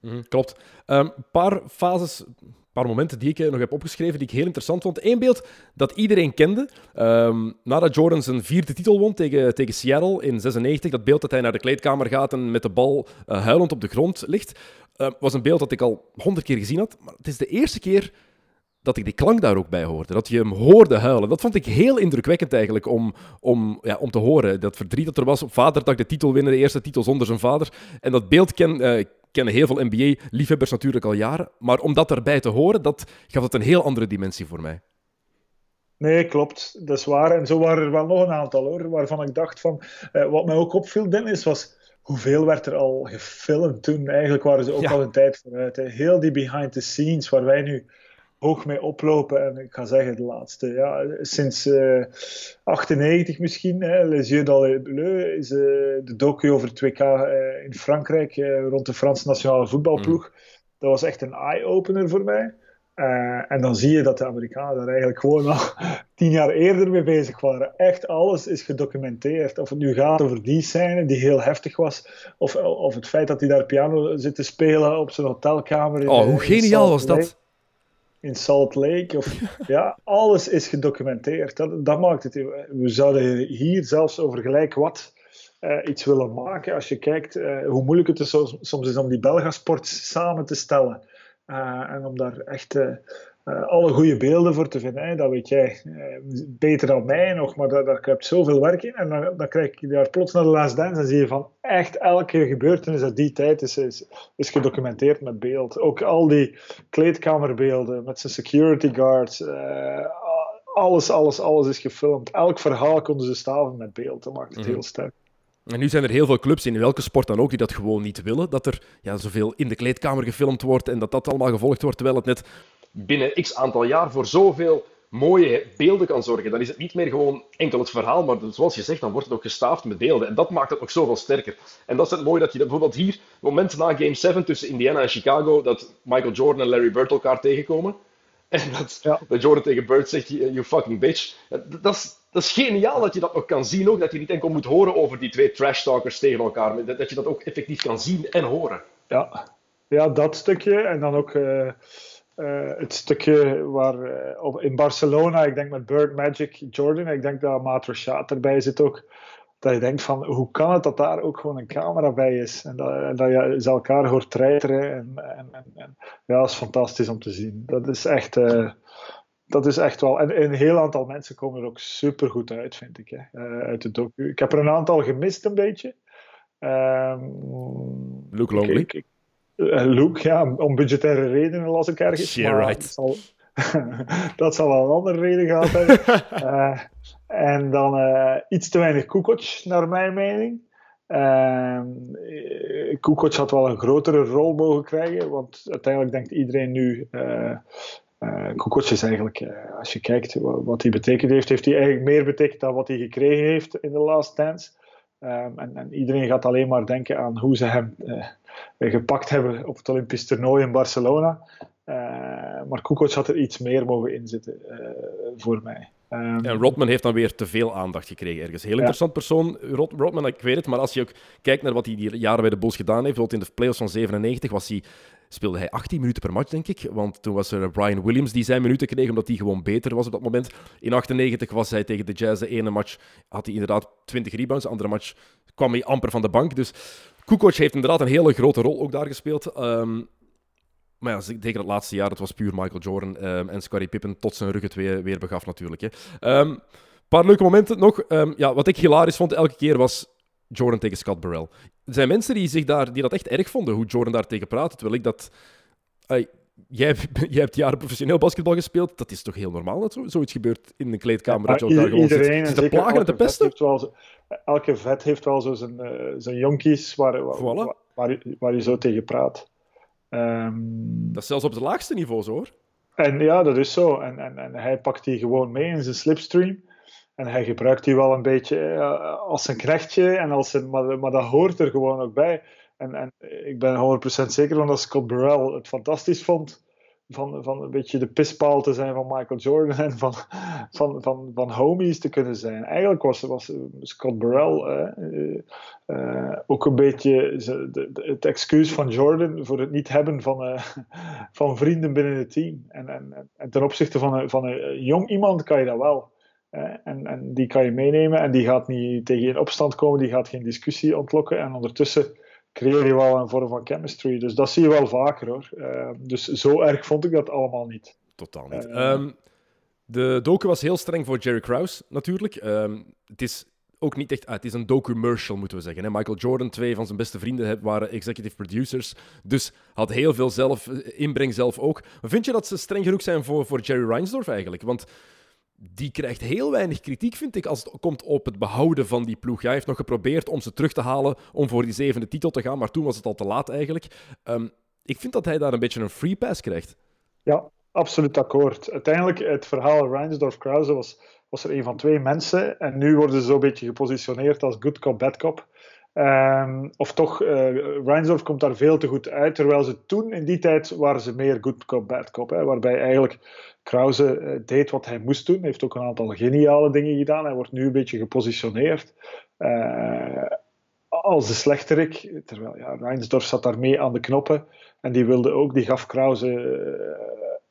Mm, klopt. Een um, paar fases, een paar momenten die ik eh, nog heb opgeschreven die ik heel interessant vond. Eén beeld dat iedereen kende. Um, nadat Jordan zijn vierde titel won tegen, tegen Seattle in 96, dat beeld dat hij naar de kleedkamer gaat en met de bal uh, huilend op de grond ligt, uh, was een beeld dat ik al honderd keer gezien had. Maar het is de eerste keer dat ik die klank daar ook bij hoorde. Dat je hem hoorde huilen. Dat vond ik heel indrukwekkend eigenlijk om, om, ja, om te horen. Dat verdriet dat er was op vaderdag, de titel winnen, de eerste titel zonder zijn vader. En dat beeld ken, uh, kennen heel veel NBA-liefhebbers natuurlijk al jaren. Maar om dat erbij te horen, dat gaf het een heel andere dimensie voor mij. Nee, klopt. Dat is waar. En zo waren er wel nog een aantal hoor, waarvan ik dacht van... Uh, wat mij ook opviel, Dennis, was hoeveel werd er al gefilmd toen? Eigenlijk waren ze ook ja. al een tijd vooruit. Hè. Heel die behind the scenes, waar wij nu hoog mee oplopen. En ik ga zeggen, de laatste, ja, sinds uh, 98 misschien, hè, Les Yeux dans le Bleu, is uh, de docu over het WK uh, in Frankrijk rond de Franse nationale voetbalploeg. Mm. Dat was echt een eye-opener voor mij. en dan zie je dat de Amerikanen daar eigenlijk gewoon al tien jaar eerder mee bezig waren. Echt alles is gedocumenteerd. Of het nu gaat over die scène die heel heftig was, of, of het feit dat hij daar piano zit te spelen op zijn hotelkamer. In, oh, hoe geniaal was dat? In Salt Lake. Of, ja, alles is gedocumenteerd. Dat, dat maakt het. We zouden hier zelfs over gelijk wat uh, iets willen maken. Als je kijkt uh, hoe moeilijk het is soms is om die Belgasport samen te stellen. Uh, en om daar echt alle goede beelden voor te vinden. Hè. Dat weet jij beter dan mij nog, maar daar, daar kruipt zoveel werk in. En dan, dan krijg je daar plots naar de Last Dance en zie je van echt elke gebeurtenis uit die tijd is, is, is gedocumenteerd met beeld. Ook al die kleedkamerbeelden met zijn security guards. Uh, alles, alles, alles is gefilmd. Elk verhaal konden ze staven met beeld. Dat maakt het mm. heel sterk. En nu zijn er heel veel clubs, in welke sport dan ook, die dat gewoon niet willen. Dat er ja, zoveel in de kleedkamer gefilmd wordt en dat dat allemaal gevolgd wordt, terwijl het net binnen x aantal jaar voor zoveel mooie beelden kan zorgen. Dan is het niet meer gewoon enkel het verhaal, maar zoals je zegt, dan wordt het ook gestaafd met beelden. En dat maakt het nog zoveel sterker. En dat is het mooie dat je bijvoorbeeld hier, moment na Game 7 tussen Indiana en Chicago, dat Michael Jordan en Larry Bird elkaar tegenkomen. En dat, ja. dat Jordan tegen Bird zegt, you fucking bitch. Dat is, dat is geniaal dat je dat nog kan zien ook. Dat je niet enkel moet horen over die twee trash talkers tegen elkaar. Maar dat je dat ook effectief kan zien en horen. Ja, ja dat stukje. En dan ook... Uh uh, het stukje waar uh, in Barcelona, ik denk met Bird Magic Jordan, ik denk dat Maat Rashad erbij zit ook. Dat je denkt van hoe kan het dat daar ook gewoon een camera bij is en dat, en dat je ze elkaar hoort treiteren. En, en, en, ja, dat is fantastisch om te zien. Dat is echt, uh, dat is echt wel. En, een heel aantal mensen komen er ook super goed uit, vind ik, hè, uit de docu. Ik heb er een aantal gemist, een beetje. Um, Luke Longley. Ik, ik, Luke, ja, om budgettaire redenen las ik ergens. Yeah, right. Dat zal, dat zal wel een andere reden gehad hebben. uh, en dan uh, iets te weinig Kukoc, naar mijn mening. Kukoc had wel een grotere rol mogen krijgen, want uiteindelijk denkt iedereen nu. Uh, Kukoc is eigenlijk, als je kijkt wat hij betekend heeft, heeft hij eigenlijk meer betekend dan wat hij gekregen heeft in de Last Dance. Um, en, en, iedereen gaat alleen maar denken aan hoe ze hem gepakt hebben op het Olympisch toernooi in Barcelona. maar Kukoc had er iets meer mogen inzitten voor mij. Um, en Rodman heeft dan weer te veel aandacht gekregen ergens. Heel interessant persoon, Rod, Rodman, ik weet het, maar als je ook kijkt naar wat hij die jaren bij de Bulls gedaan heeft, bijvoorbeeld in de playoffs van 97 was hij, speelde hij 18 minuten per match, denk ik. Want toen was er Brian Williams die zijn minuten kreeg, omdat hij gewoon beter was op dat moment. In 98 was hij tegen de Jazz, de ene match had hij inderdaad 20 rebounds, de andere match kwam hij amper van de bank. Dus Kukoc heeft inderdaad een hele grote rol ook daar gespeeld. Um, maar ja, tegen het laatste jaar, dat was puur Michael Jordan um, en Scottie Pippen tot zijn rug het weer, weer begaf natuurlijk. Een um, ehm, paar leuke momenten nog. Um, ja, wat ik hilarisch vond elke keer was Jordan tegen Scott Burrell. Er zijn mensen die, zich daar, die dat echt erg vonden, hoe Jordan daar tegen praatte, terwijl ik dat... Uh, jij, jij, hebt jaren professioneel basketbal gespeeld. Dat is toch heel normaal dat zo, zoiets gebeurt in een kleedkamer? Ja, dat je daar gewoon iedereen, zit, te plagen en te pesten? Wel, elke vet heeft wel zo zijn, uh, zijn jonkies waar, waar, voilà. waar, waar, waar je zo tegen praat. Um, dat is zelfs op het laagste niveau zo hoor. En ja, dat is zo. En, en, en hij pakt die gewoon mee in zijn slipstream. En hij gebruikt die wel een beetje uh, als een knechtje. En als een, maar, maar dat hoort er gewoon ook bij. En, en ik ben 100% zeker van dat Scott Burrell het fantastisch vond van, van een beetje de pispaal te zijn van Michael Jordan en van, van, van, van homies te kunnen zijn. Eigenlijk was, was Scott Burrell uh, uh, ook een beetje de, het excuus van Jordan voor het niet hebben van, uh, van vrienden binnen het team. En, en, en ten opzichte van een, van een jong iemand kan je dat wel. En, en die kan je meenemen en die gaat niet tegen in opstand komen, die gaat geen discussie ontlokken. En ondertussen creëer je wel een vorm van chemistry. Dus dat zie je wel vaker hoor. Uh, dus zo erg vond ik dat allemaal niet. Totaal niet. Uh, um, de docu was heel streng voor Jerry Krause natuurlijk. Um, het is ook niet echt. Ah, het is een docu-commercial, moeten we zeggen. Hè? Michael Jordan, twee van zijn beste vrienden, waren executive producers. Dus had heel veel zelf, eh, inbreng zelf ook. Maar vind je dat ze streng genoeg zijn voor, voor Jerry Reinsdorf eigenlijk? Want die krijgt heel weinig kritiek, vind ik, als het komt op het behouden van die ploeg. Hij heeft nog geprobeerd om ze terug te halen om voor die zevende titel te gaan, maar toen was het al te laat eigenlijk. Um, ik vind dat hij daar een beetje een free pass krijgt. Ja, absoluut akkoord. Uiteindelijk, het verhaal Reinsdorf-Krause was, was er een van twee mensen en nu worden ze zo'n beetje gepositioneerd als good cop, bad cop. Um, of toch, uh, Reinsdorf komt daar veel te goed uit, terwijl ze toen, in die tijd, waren ze meer good cop, bad cop. Hè, waarbij eigenlijk Krause uh, deed wat hij moest doen, heeft ook een aantal geniale dingen gedaan. Hij wordt nu een beetje gepositioneerd uh, als de slechterik, terwijl ja, Reinsdorf zat daarmee aan de knoppen en die wilde ook, die gaf Krause,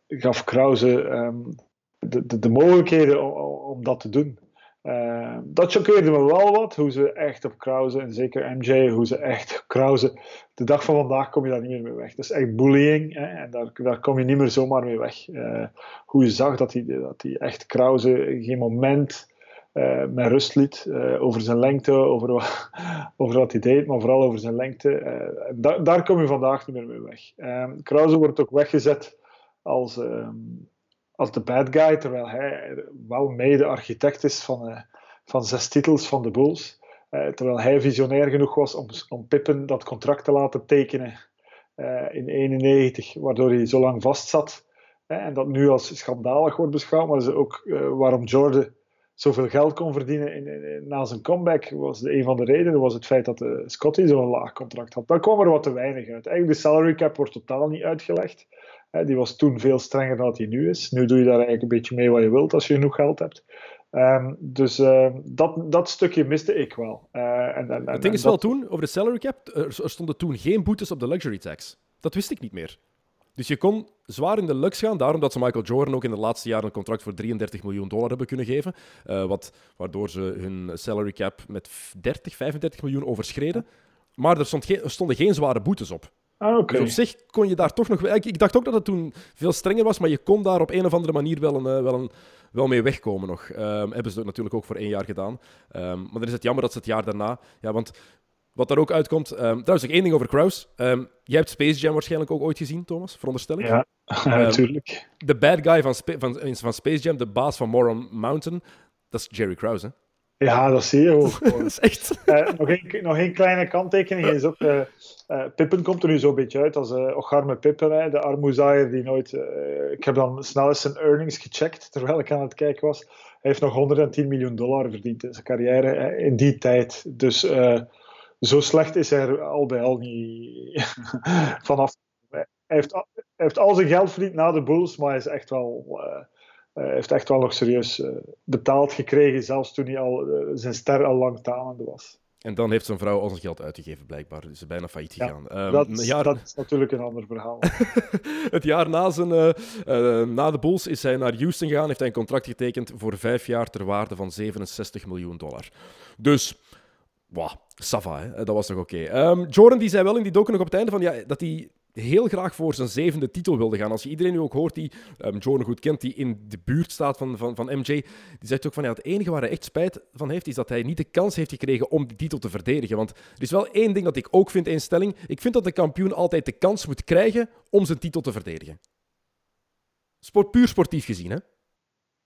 gaf Krause um, de, de, de, mogelijkheden om dat te doen. Uh, dat choqueerde me wel wat, hoe ze echt op Krause, en zeker MJ, hoe ze echt op Krause, de dag van vandaag kom je daar niet meer mee weg. Dat is echt bullying, hè, en daar, kom je niet meer zomaar mee weg. Uh, hoe je zag dat hij dat echt Krause geen moment uh, met rust liet, over zijn lengte, over, over wat hij deed, maar vooral over zijn lengte. Da daar kom je vandaag niet meer mee weg. Krause wordt ook weggezet als ehm, als de bad guy, terwijl hij wel mede architect is van, uh, van zes titels van de Bulls. Uh, terwijl hij visionair genoeg was om, om Pippen dat contract te laten tekenen uh, in 91, waardoor hij zo lang vastzat. en dat nu als schandalig wordt beschouwd, maar is ook waarom Jordan zoveel geld kon verdienen in, na zijn comeback, was een van de redenen was het feit dat Scotty zo'n laag contract had. Daar kwam er wat te weinig uit. Eigenlijk de salary cap wordt totaal niet uitgelegd die was toen veel strenger dan hij nu is. Nu doe je daar eigenlijk een beetje mee wat je wilt als je genoeg geld hebt. Um, dus uh, dat, dat stukje miste ik wel. Uh, en, en, het ding is wel toen, over de salary cap, er, stonden toen geen boetes op de luxury tax. Dat wist ik niet meer. Dus je kon zwaar in de lux gaan, daarom dat ze Michael Jordan ook in de laatste jaren een contract voor 33 miljoen dollar hebben kunnen geven. Uh, wat, waardoor ze hun salary cap met 30, 35 miljoen overschreden. Maar er, stond geen, er stonden geen zware boetes op. Ah, okay. Dus op zich kon je daar toch nog... Ik, ik, dacht ook dat het toen veel strenger was, maar je kon daar op een of andere manier wel, een, uh, wel, een, wel mee wegkomen nog. Um, hebben ze natuurlijk ook voor één jaar gedaan. Um, maar dan is het jammer dat ze het jaar daarna... Ja, want wat daar ook uitkomt... Um, trouwens, nog één ding over Kraus. jij hebt Space Jam waarschijnlijk ook ooit gezien, Thomas, veronderstel ik? Ja, natuurlijk. de bad guy van, van, van Space Jam, de baas van Moron Mountain, dat is Jerry Krause, hè? Ja, dat zie je ook. dat is echt... Uh, nog, een, nog een kleine kanttekening is ook... Uh, uh, Pippen komt er nu zo'n beetje uit als uh, Ocharme Pippen, hè, de armoezaaier die nooit... ik heb dan snel eens zijn earnings gecheckt, terwijl ik aan het kijken was. Hij heeft nog 110 miljoen dollar verdiend in zijn carrière in die tijd. Dus zo slecht is hij er al bij al niet vanaf. Hij heeft, hij heeft al zijn geld verdiend na de Bulls, maar hij is echt wel uh, heeft echt wel nog serieus uh, betaald gekregen, zelfs toen hij al, uh, zijn ster al lang tanende was. En dan heeft zijn vrouw al zijn geld uitgegeven, blijkbaar. Dus ze is bijna failliet gegaan. Ja, um, dat, jaar... dat, is natuurlijk een ander verhaal. het jaar na, zijn, na de Bulls is hij naar Houston gegaan, heeft hij een contract getekend voor vijf jaar ter waarde van 67 miljoen dollar. Dus, wow, Sava, hè? dat was toch oké. Okay. Um, Jordan die zei wel in die docu nog op het einde van, ja, dat hij heel graag voor zijn zevende titel wilde gaan. Als je iedereen nu ook hoort die um, Jordan goed kent, die in de buurt staat van, van, van MJ, die zegt ook van ja, het enige waar hij echt spijt van heeft, is dat hij niet de kans heeft gekregen om die titel te verdedigen. Want er is wel één ding dat ik ook vind in stelling. Ik vind dat de kampioen altijd de kans moet krijgen om zijn titel te verdedigen. Sport, puur sportief gezien, hè?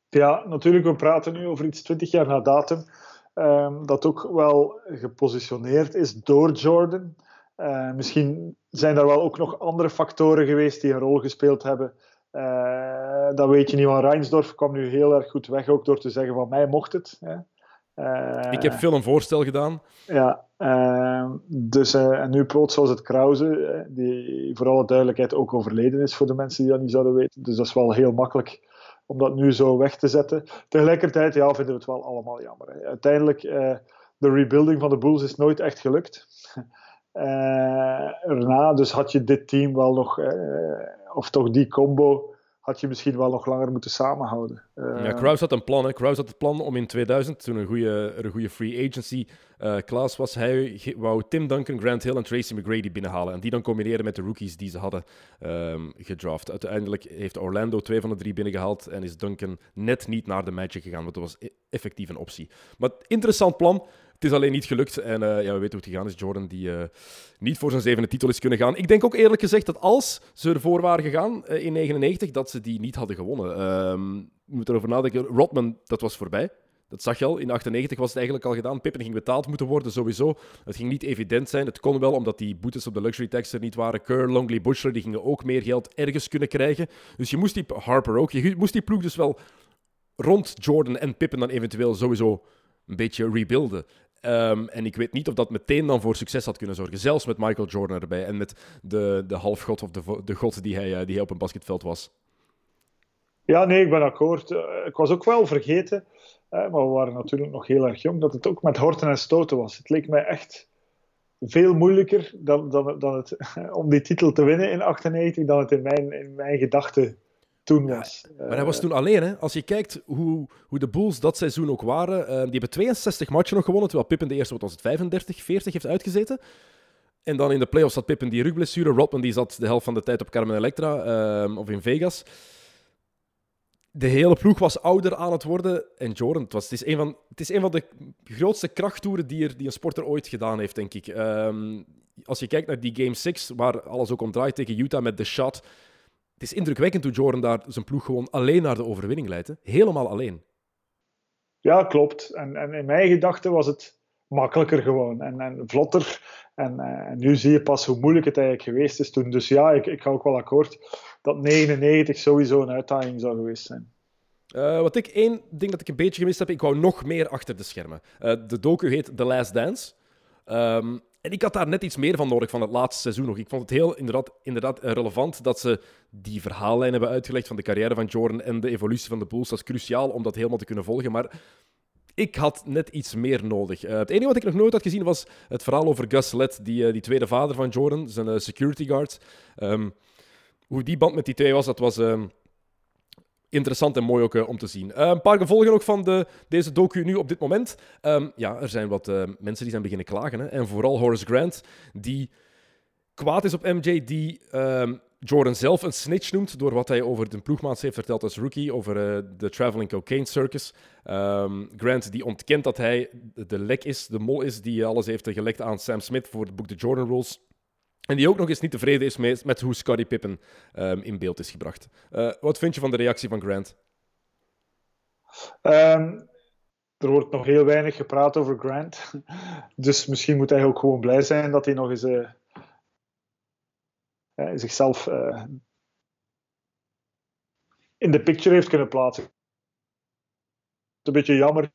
Ja, natuurlijk. We praten nu over iets 20 jaar na datum. Um, dat ook wel gepositioneerd is door Jordan. Uh, misschien zijn er wel ook nog andere factoren geweest die een rol gespeeld hebben. Uh, dat weet je niet, want Reinsdorf kwam nu heel erg goed weg, ook door te zeggen van mij mocht het. Hè. Uh, ik heb veel een voorstel gedaan. Ja, dus en nu plots was het Krause, die voor alle duidelijkheid ook overleden is voor de mensen die dat niet zouden weten. Dus dat is wel heel makkelijk om dat nu zo weg te zetten. Tegelijkertijd ja, vinden we het wel allemaal jammer. Hè. Uiteindelijk, de rebuilding van de Bulls is nooit echt gelukt. Uh, erna, dus had je dit team wel nog, uh, of toch die combo, had je misschien wel nog langer moeten samenhouden. Uh, ja, Kraus had een plan. Hè. Kraus had het plan om in 2000, toen een goede, een goede free agency class was, hij wou Tim Duncan, Grant Hill en Tracy McGrady binnenhalen. En die dan combineren met de rookies die ze hadden um, gedraft. Uiteindelijk heeft Orlando twee van de drie binnengehaald en is Duncan net niet naar de Magic gegaan, want dat was e-, effectief een optie. Maar interessant plan. Het is alleen niet gelukt. En uh, ja, we weten hoe het gegaan is. Jordan die uh, niet voor zijn zevende titel is kunnen gaan. Ik denk ook eerlijk gezegd dat als ze ervoor waren gegaan uh, in 99, dat ze die niet hadden gewonnen. Um, je moet erover nadenken. Rodman, dat was voorbij. Dat zag je al. In 98 was het eigenlijk al gedaan. Pippen ging betaald moeten worden, sowieso. Het ging niet evident zijn. Het kon wel, omdat die boetes op de luxury tax er niet waren. Kerr, Longley, Butcher, die gingen ook meer geld ergens kunnen krijgen. Dus je moest die Harper ook. Je moest die ploeg dus wel rond Jordan en Pippen dan eventueel sowieso een beetje rebuilden. Um, en ik weet niet of dat meteen dan voor succes had kunnen zorgen. Zelfs met Michael Jordan erbij en met de, de halfgod of de, de god die hij, die hij op een basketveld was. Ja, nee, ik ben akkoord. Uh, ik was ook wel vergeten, maar we waren natuurlijk nog heel erg jong, dat het ook met horten en stoten was. Het leek mij echt veel moeilijker dan, dan, dan het, om die titel te winnen in 98 dan het in mijn, in mijn gedachten toen was. maar hij was toen alleen. Hè? Als je kijkt hoe, hoe de Bulls dat seizoen ook waren. Uh, die hebben 62 matchen nog gewonnen, terwijl Pippen de eerste, wat was het, 35, 40 heeft uitgezeten. En dan in de playoffs zat Pippen die rugblessure. Rodman die zat de helft van de tijd op Carmen Electra uh, of in Vegas. De hele ploeg was ouder aan het worden. En Jordan, het, was, het, is, een van, het is een van de grootste krachttoeren die, er, die een sporter ooit gedaan heeft, denk ik. Um, als je kijkt naar die Game 6, waar alles ook om draait tegen Utah met de shot het is indrukwekkend hoe Jordan daar zijn ploeg gewoon alleen naar de overwinning leidt. Hè? Helemaal alleen. Ja, klopt. En, en in mijn gedachten was het makkelijker gewoon en, en vlotter. En, uh, nu zie je pas hoe moeilijk het eigenlijk geweest is toen. Dus ja, ik, ik ga ook wel akkoord dat 99 sowieso een uitdaging zou geweest zijn. Uh, wat ik één ding dat ik een beetje gemist heb, ik wou nog meer achter de schermen. Uh, de docu heet The Last Dance. Um, en ik had daar net iets meer van nodig van het laatste seizoen nog. Ik vond het heel inderdaad, inderdaad relevant dat ze die verhaallijn hebben uitgelegd van de carrière van Jordan en de evolutie van de Bulls. Dat is cruciaal om dat helemaal te kunnen volgen. Maar ik had net iets meer nodig. Uh, het enige wat ik nog nooit had gezien was het verhaal over Gus Lett, die, uh, die tweede vader van Jordan, zijn uh, security guard. Um, hoe die band met die twee was, dat was... Um, interessant en mooi ook uh, om te zien. Uh, een paar gevolgen ook van de, deze docu nu op dit moment. Um, ja, er zijn wat uh, mensen die zijn beginnen klagen. Hè? En vooral Horace Grant, die kwaad is op MJ, die um, Jordan zelf een snitch noemt door wat hij over de ploegmaats heeft verteld als rookie, over de Traveling Cocaine Circus. Um, Grant die ontkent dat hij de lek is, de mol is, die alles heeft gelekt aan Sam Smith voor het boek The Jordan Rules. En die ook nog eens niet tevreden is met, hoe Scottie Pippen um, in beeld is gebracht. Uh, wat vind je van de reactie van Grant? Um, er wordt nog heel weinig gepraat over Grant. Dus misschien moet hij ook gewoon blij zijn dat hij nog eens uh, zichzelf uh, in de picture heeft kunnen plaatsen. Het is een beetje jammer.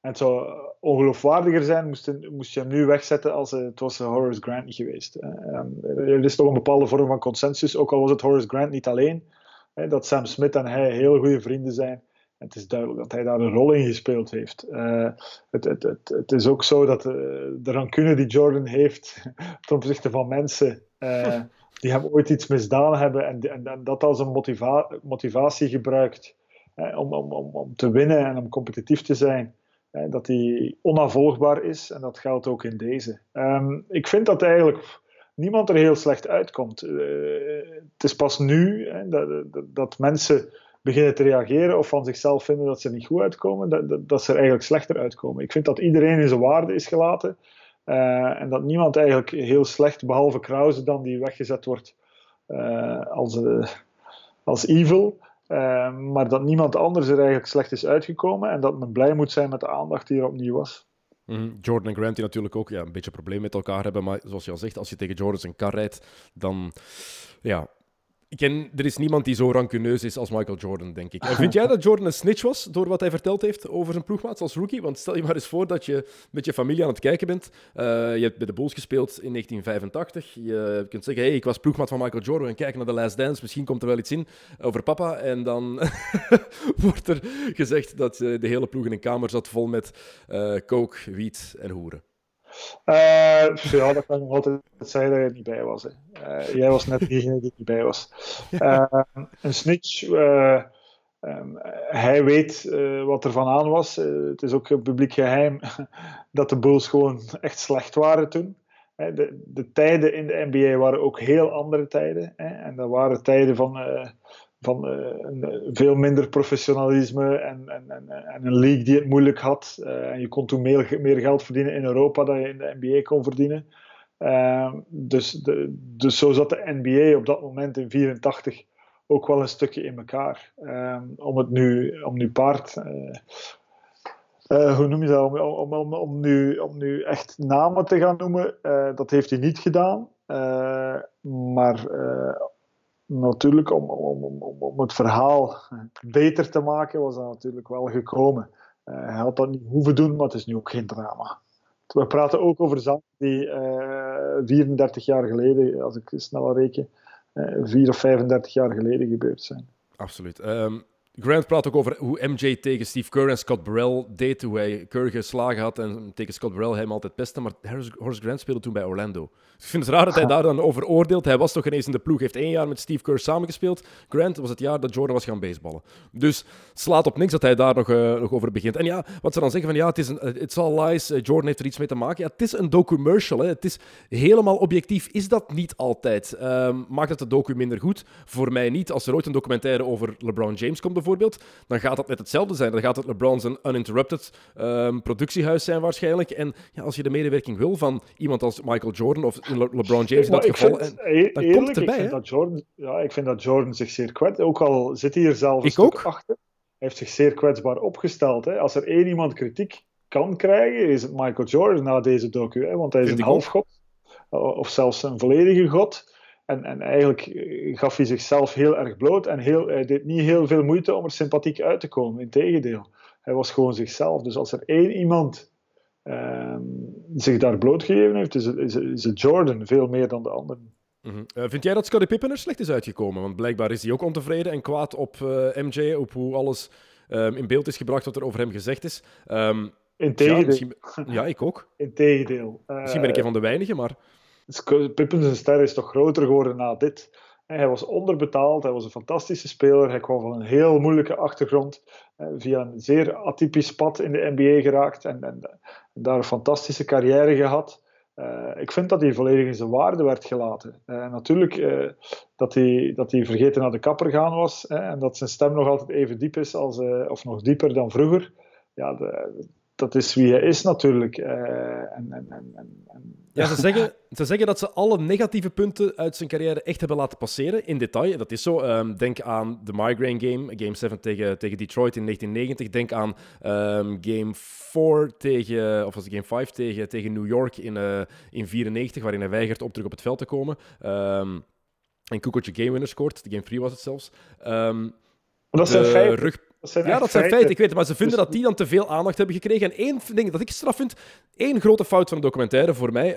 En het zou ongeloofwaardiger zijn moest, moest je hem nu wegzetten als het was Horace Grant niet geweest. Um, er is toch een bepaalde vorm van consensus, ook al was het Horace Grant niet alleen, dat Sam Smith en hij heel goede vrienden zijn het is duidelijk dat hij daar een rol in gespeeld heeft. Uh, het, het, het, het, is ook zo dat uh, de rancune die Jordan heeft ten opzichte van mensen uh, die hem ooit iets misdaan hebben en, en, en dat als een motiva motivatie gebruikt om, om, om, om, te winnen en om competitief te zijn, dat die onafvolgbaar is en dat geldt ook in deze. Um, ik vind dat eigenlijk niemand er heel slecht uitkomt. het is pas nu dat, dat, dat mensen beginnen te reageren of van zichzelf vinden dat ze niet goed uitkomen, dat, dat, ze er eigenlijk slechter uitkomen. Ik vind dat iedereen in zijn waarde is gelaten uh, en dat niemand eigenlijk heel slecht, behalve Krause dan, die weggezet wordt uh, als, als evil. Maar dat niemand anders er eigenlijk slecht is uitgekomen en dat men blij moet zijn met de aandacht die er opnieuw was. Mhm. Jordan en Grant die natuurlijk ook ja, een beetje probleem met elkaar hebben. Maar zoals je al zegt, als je tegen Jordan zijn kar rijdt, dan ja, ken, er is niemand die zo rancuneus is als Michael Jordan, denk ik. En vind jij dat Jordan een snitch was door wat hij verteld heeft over zijn ploegmaats als rookie? Want stel je maar eens voor dat je met je familie aan het kijken bent. Uh, je hebt bij de Bulls gespeeld in 1985. Je kunt zeggen, hey, ik was ploegmaat van Michael Jordan en kijk naar The Last Dance. Misschien komt er wel iets in over papa. En dan wordt er gezegd dat uh, de hele ploeg in een kamer zat vol met uh, coke, wiet en hoeren. Uh, ja, dat kan ik nog altijd zeggen dat je niet bij was. Uh, jij was net diegene die niet bij was. Uh, een snitch, um, hij weet wat er van aan was. het is ook publiek geheim dat de Bulls gewoon echt slecht waren toen. De, de, tijden in de NBA waren ook heel andere tijden. Hè? En dat waren tijden van van uh, veel minder professionalisme en, en, en, en, een league die het moeilijk had. Uh, en je kon toen meer, meer geld verdienen in Europa dan je in de NBA kon verdienen. Uh, dus, de, dus zo zat de NBA op dat moment in 84 ook wel een stukje in elkaar. Ehm, om het nu, om nu paard. hoe noem je dat? Om, om, om, om, nu, om nu echt namen te gaan noemen, dat heeft hij niet gedaan. maar natuurlijk, om, om, om, om het verhaal beter te maken, was dat natuurlijk wel gekomen. Uh, hij had dat niet hoeven doen, maar het is nu ook geen drama. We praten ook over zaken die uh, eh, 34 jaar geleden, als ik snel reken, uh, eh, 4 of 35 jaar geleden gebeurd zijn. Absoluut. Um, Grant praat ook over hoe MJ tegen Steve Kerr en Scott Burrell deed. Hoe hij Kerr geslagen had en tegen Scott Burrell hem altijd pestte. Maar Horace Grant speelde toen bij Orlando. Dus ik vind het raar dat hij daar dan over oordeelt. Hij was toch ineens in de ploeg. heeft één jaar met Steve Kerr samengespeeld. Grant was het jaar dat Jordan was gaan baseballen. Dus slaat op niks dat hij daar nog, uh, nog over begint. En ja, wat ze dan zeggen van ja, het is een, it's all lies. Uh, Jordan heeft er iets mee te maken. Ja, het is een documercial. Hè. Het is helemaal objectief. Is dat niet altijd? Um, maakt het de docu minder goed? Voor mij niet. Als er ooit een documentaire over LeBron James komt bijvoorbeeld, dan gaat dat net hetzelfde zijn. Dan gaat het LeBron's een uninterrupted um, productiehuis zijn waarschijnlijk. En ja, als je de medewerking wil van iemand als Michael Jordan of Le LeBron James in dat geval, vind, en, dan eerlijk, komt het erbij. Ik vind, dat Jordan, ja, ik vind dat Jordan zich zeer kwetsbaar... Ook al zit hij hier zelf een stuk achter, hij heeft zich zeer kwetsbaar opgesteld. Hè. Als er één iemand kritiek kan krijgen, is het Michael Jordan na deze docu. Hè, want hij is vind een halfgod, of zelfs een volledige god. En, en eigenlijk eh, gaf hij zichzelf heel erg bloot en heel, hij deed niet heel veel moeite om er sympathiek uit te komen. Integendeel, hij was gewoon zichzelf. Dus als er één iemand um, zich daar blootgegeven heeft, is het, is, is het Jordan veel meer dan de anderen. Mm -hmm. uh, vind jij dat Scottie Pippen er slecht is uitgekomen? Want blijkbaar is hij ook ontevreden en kwaad op uh, MJ, op hoe alles um, in beeld is gebracht wat er over hem gezegd is. Um, Integendeel. Ja, ja, ik ook. Integendeel. Uh, misschien ben ik een van de weinigen, maar... Pippen zijn ster is toch groter geworden na dit. Hij was onderbetaald, hij was een fantastische speler, hij kwam van een heel moeilijke achtergrond, via een zeer atypisch pad in de NBA geraakt en, en, daar een fantastische carrière gehad. Uh, ik vind dat hij volledig in zijn waarde werd gelaten. Uh, natuurlijk dat, hij, dat hij vergeten naar de kapper gaan was en dat zijn stem nog altijd even diep is, als, of nog dieper dan vroeger. Ja, de, dat is wie hij is natuurlijk. En, en, en, ja, ze zeggen, ze zeggen dat ze alle negatieve punten uit zijn carrière echt hebben laten passeren, in detail. Dat is zo. Um, denk aan de Migraine Game, Game 7 tegen, tegen Detroit in 1990. Denk aan um, Game 4 tegen, of was het Game 5 tegen, tegen New York in 1994, uh, waarin hij weigert op terug op het veld te komen. Um, en Kukoc game winner scoort. De Game 3 was het zelfs. dat zijn feiten. Rug... Dat zijn ja, dat zijn feiten, ik weet het. Maar ze vinden dus- dat die dan te veel aandacht hebben gekregen. En één ding dat ik straf vind, één grote fout van de documentaire voor mij.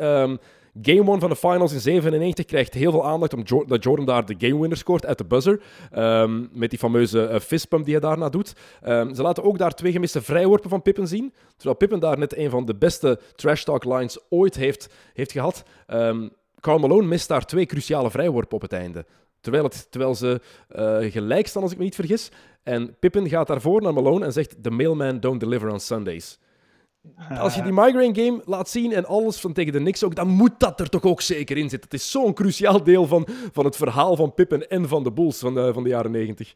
Game 1 van de finals in 97 krijgt heel veel aandacht omdat Jordan daar de game winner scoort uit de buzzer. Um, met die fameuze uh, fistpump die hij daarna doet. Um, ze laten ook daar twee gemiste vrijworpen van Pippen zien. Terwijl Pippen daar net een van de beste trash talk lines ooit heeft, heeft gehad. Um, Carl Malone mist daar twee cruciale vrijworpen op het einde. Terwijl, het, terwijl ze uh, gelijk staan, als ik me niet vergis. En Pippen gaat daarvoor naar Malone en zegt: The mailman don't deliver on Sundays. Als je die migraine game laat zien en alles van tegen de Knicks ook, dan moet dat er toch ook zeker in zitten. Het is zo'n cruciaal deel van, van het verhaal van Pippen en van de Bulls van de, van de jaren 90.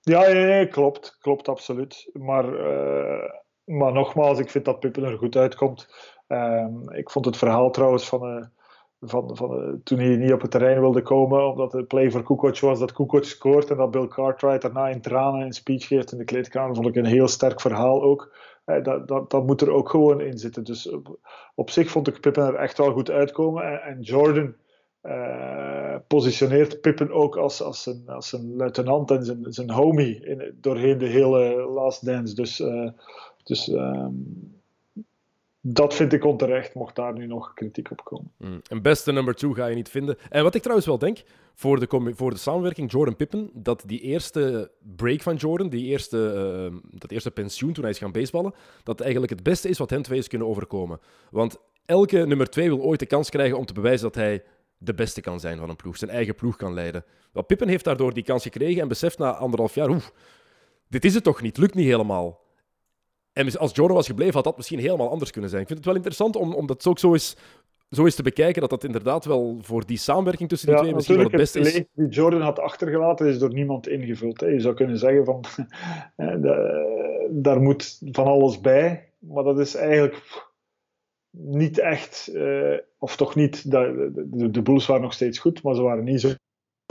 Ja, ja, klopt. Klopt absoluut. Maar, uh, maar nogmaals, ik vind dat Pippen er goed uitkomt. Uh, ik vond het verhaal trouwens van. Uh, van, van, uh, toen hij niet op het terrein wilde komen, omdat de play voor Kukoc was dat Kukoc scoort en dat Bill Cartwright daarna in tranen een speech geeft in de kleedkamer, vond ik een heel sterk verhaal ook. Dat, dat, dat moet er ook gewoon in zitten. Dus op, op zich vond ik Pippen er echt wel goed uitkomen. En, en Jordan uh, positioneert Pippen ook als, als, een, als een luitenant en zijn, zijn homie in, doorheen de hele Last Dance. Dus, dus um, dat vind ik onterecht, mocht daar nu nog kritiek op komen. Mm. Een beste number two ga je niet vinden. En wat ik trouwens wel denk, voor de, voor de samenwerking Jordan Pippen, dat die eerste break van Jordan, die eerste, uh, dat eerste pensioen toen hij is gaan baseballen, dat eigenlijk het beste is wat hen twee is kunnen overkomen. Want elke nummer twee wil ooit de kans krijgen om te bewijzen dat hij de beste kan zijn van een ploeg, zijn eigen ploeg kan leiden. Wel, Pippen heeft daardoor die kans gekregen en beseft na anderhalf jaar, oeh, dit is het toch niet, lukt niet helemaal. En als Jordan was gebleven, had dat misschien helemaal anders kunnen zijn. Ik vind het wel interessant om, om dat ook zo eens, zo eens te bekijken, dat dat inderdaad wel voor die samenwerking tussen die twee misschien wel het beste is. die Jordan had achtergelaten is door niemand ingevuld. Hè. Je zou kunnen zeggen van, daar moet van alles bij, maar dat is eigenlijk niet echt, uh, of toch niet, de, de, de Bulls waren nog steeds goed, maar ze waren niet zo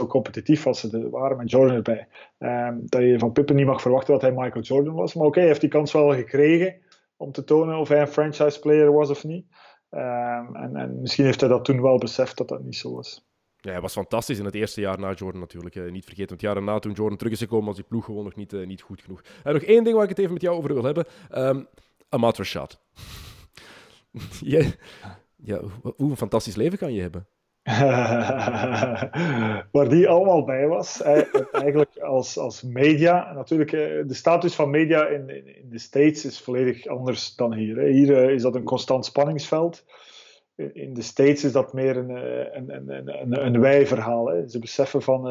competitief als ze waren met Jordan erbij. Um, dat je van Pippen niet mag verwachten dat hij Michael Jordan was. Maar oké, hij heeft die kans wel gekregen om te tonen of hij een franchise player was of niet. Um, en, en, misschien heeft hij dat toen wel beseft dat dat niet zo was. Ja, hij was fantastisch in het eerste jaar na Jordan natuurlijk. Eh, niet vergeten, want het jaar daarna toen Jordan terug is gekomen, was die ploeg gewoon nog niet, uh, niet goed genoeg. En nog één ding waar ik het even met jou over wil hebben. Um, Amat Rashad. ja, ja, hoe een fantastisch leven kan je hebben? waar die allemaal bij was. Eigenlijk als, als media. Natuurlijk, eh, de status van media in, in, de States is volledig anders dan hier. Hier eh, is dat een constant spanningsveld. In de States is dat meer een, eh, een, een, een, een wij-verhaal. Ze beseffen van.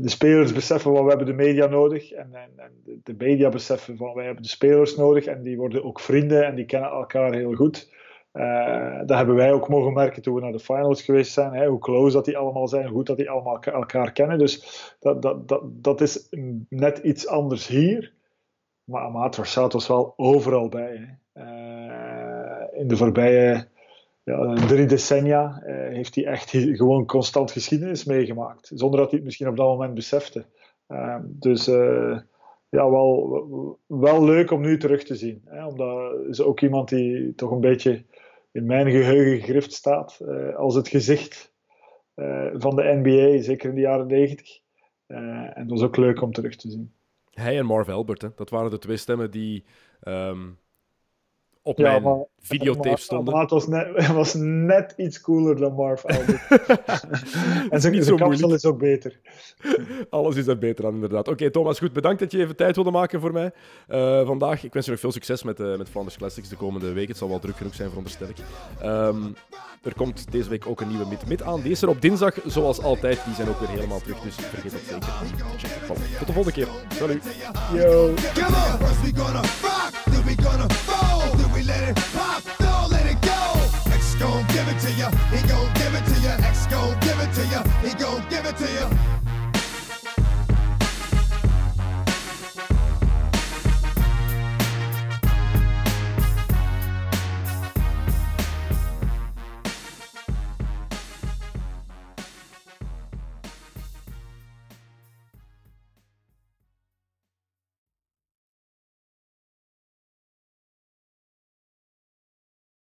de spelers beseffen van we hebben de media nodig. En, en, en de media beseffen van wij hebben de spelers nodig. En die worden ook vrienden en die kennen elkaar heel goed. Uh, dat hebben wij ook mogen merken toen we naar de finals geweest zijn. Hè, hoe close dat die allemaal zijn, hoe goed dat die allemaal elkaar kennen. Dus dat, dat, dat, dat is net iets anders hier. Maar Amat Rashad was wel overal bij. Uh, in de voorbije ja, drie decennia uh, heeft hij echt gewoon constant geschiedenis meegemaakt. Zonder dat hij het misschien op dat moment besefte. dus ja, wel, wel leuk om nu terug te zien. Hè, omdat is ook iemand die toch een beetje in mijn geheugen gegrift staat uh, als het gezicht uh, van de NBA, zeker in de jaren 90. Uh, eh, en dat was ook leuk om terug te zien. Hij en Marv Albert, hè? dat waren de twee stemmen die um, op ja, mijn maar, videotape maar, stonden. Maar het was net, was net iets cooler dan Marv Albert. en zijn, zijn kapsel is ook beter. Alles is er beter aan, inderdaad. Oké, Thomas, goed. Bedankt dat je even tijd wilde maken voor mij uh, vandaag. Ik wens je nog veel succes met, uh, met Flanders Classics de komende week. Het zal wel druk genoeg zijn, veronderstel ik. Um, er komt deze week ook een nieuwe mid-mid aan. Die is er op dinsdag, zoals altijd. Die zijn ook weer helemaal terug, dus vergeet dat zeker Tot de volgende keer. Salut. Yo. give it to you. He gon' give it to you. X gon' give it to you. He gon' give it to you.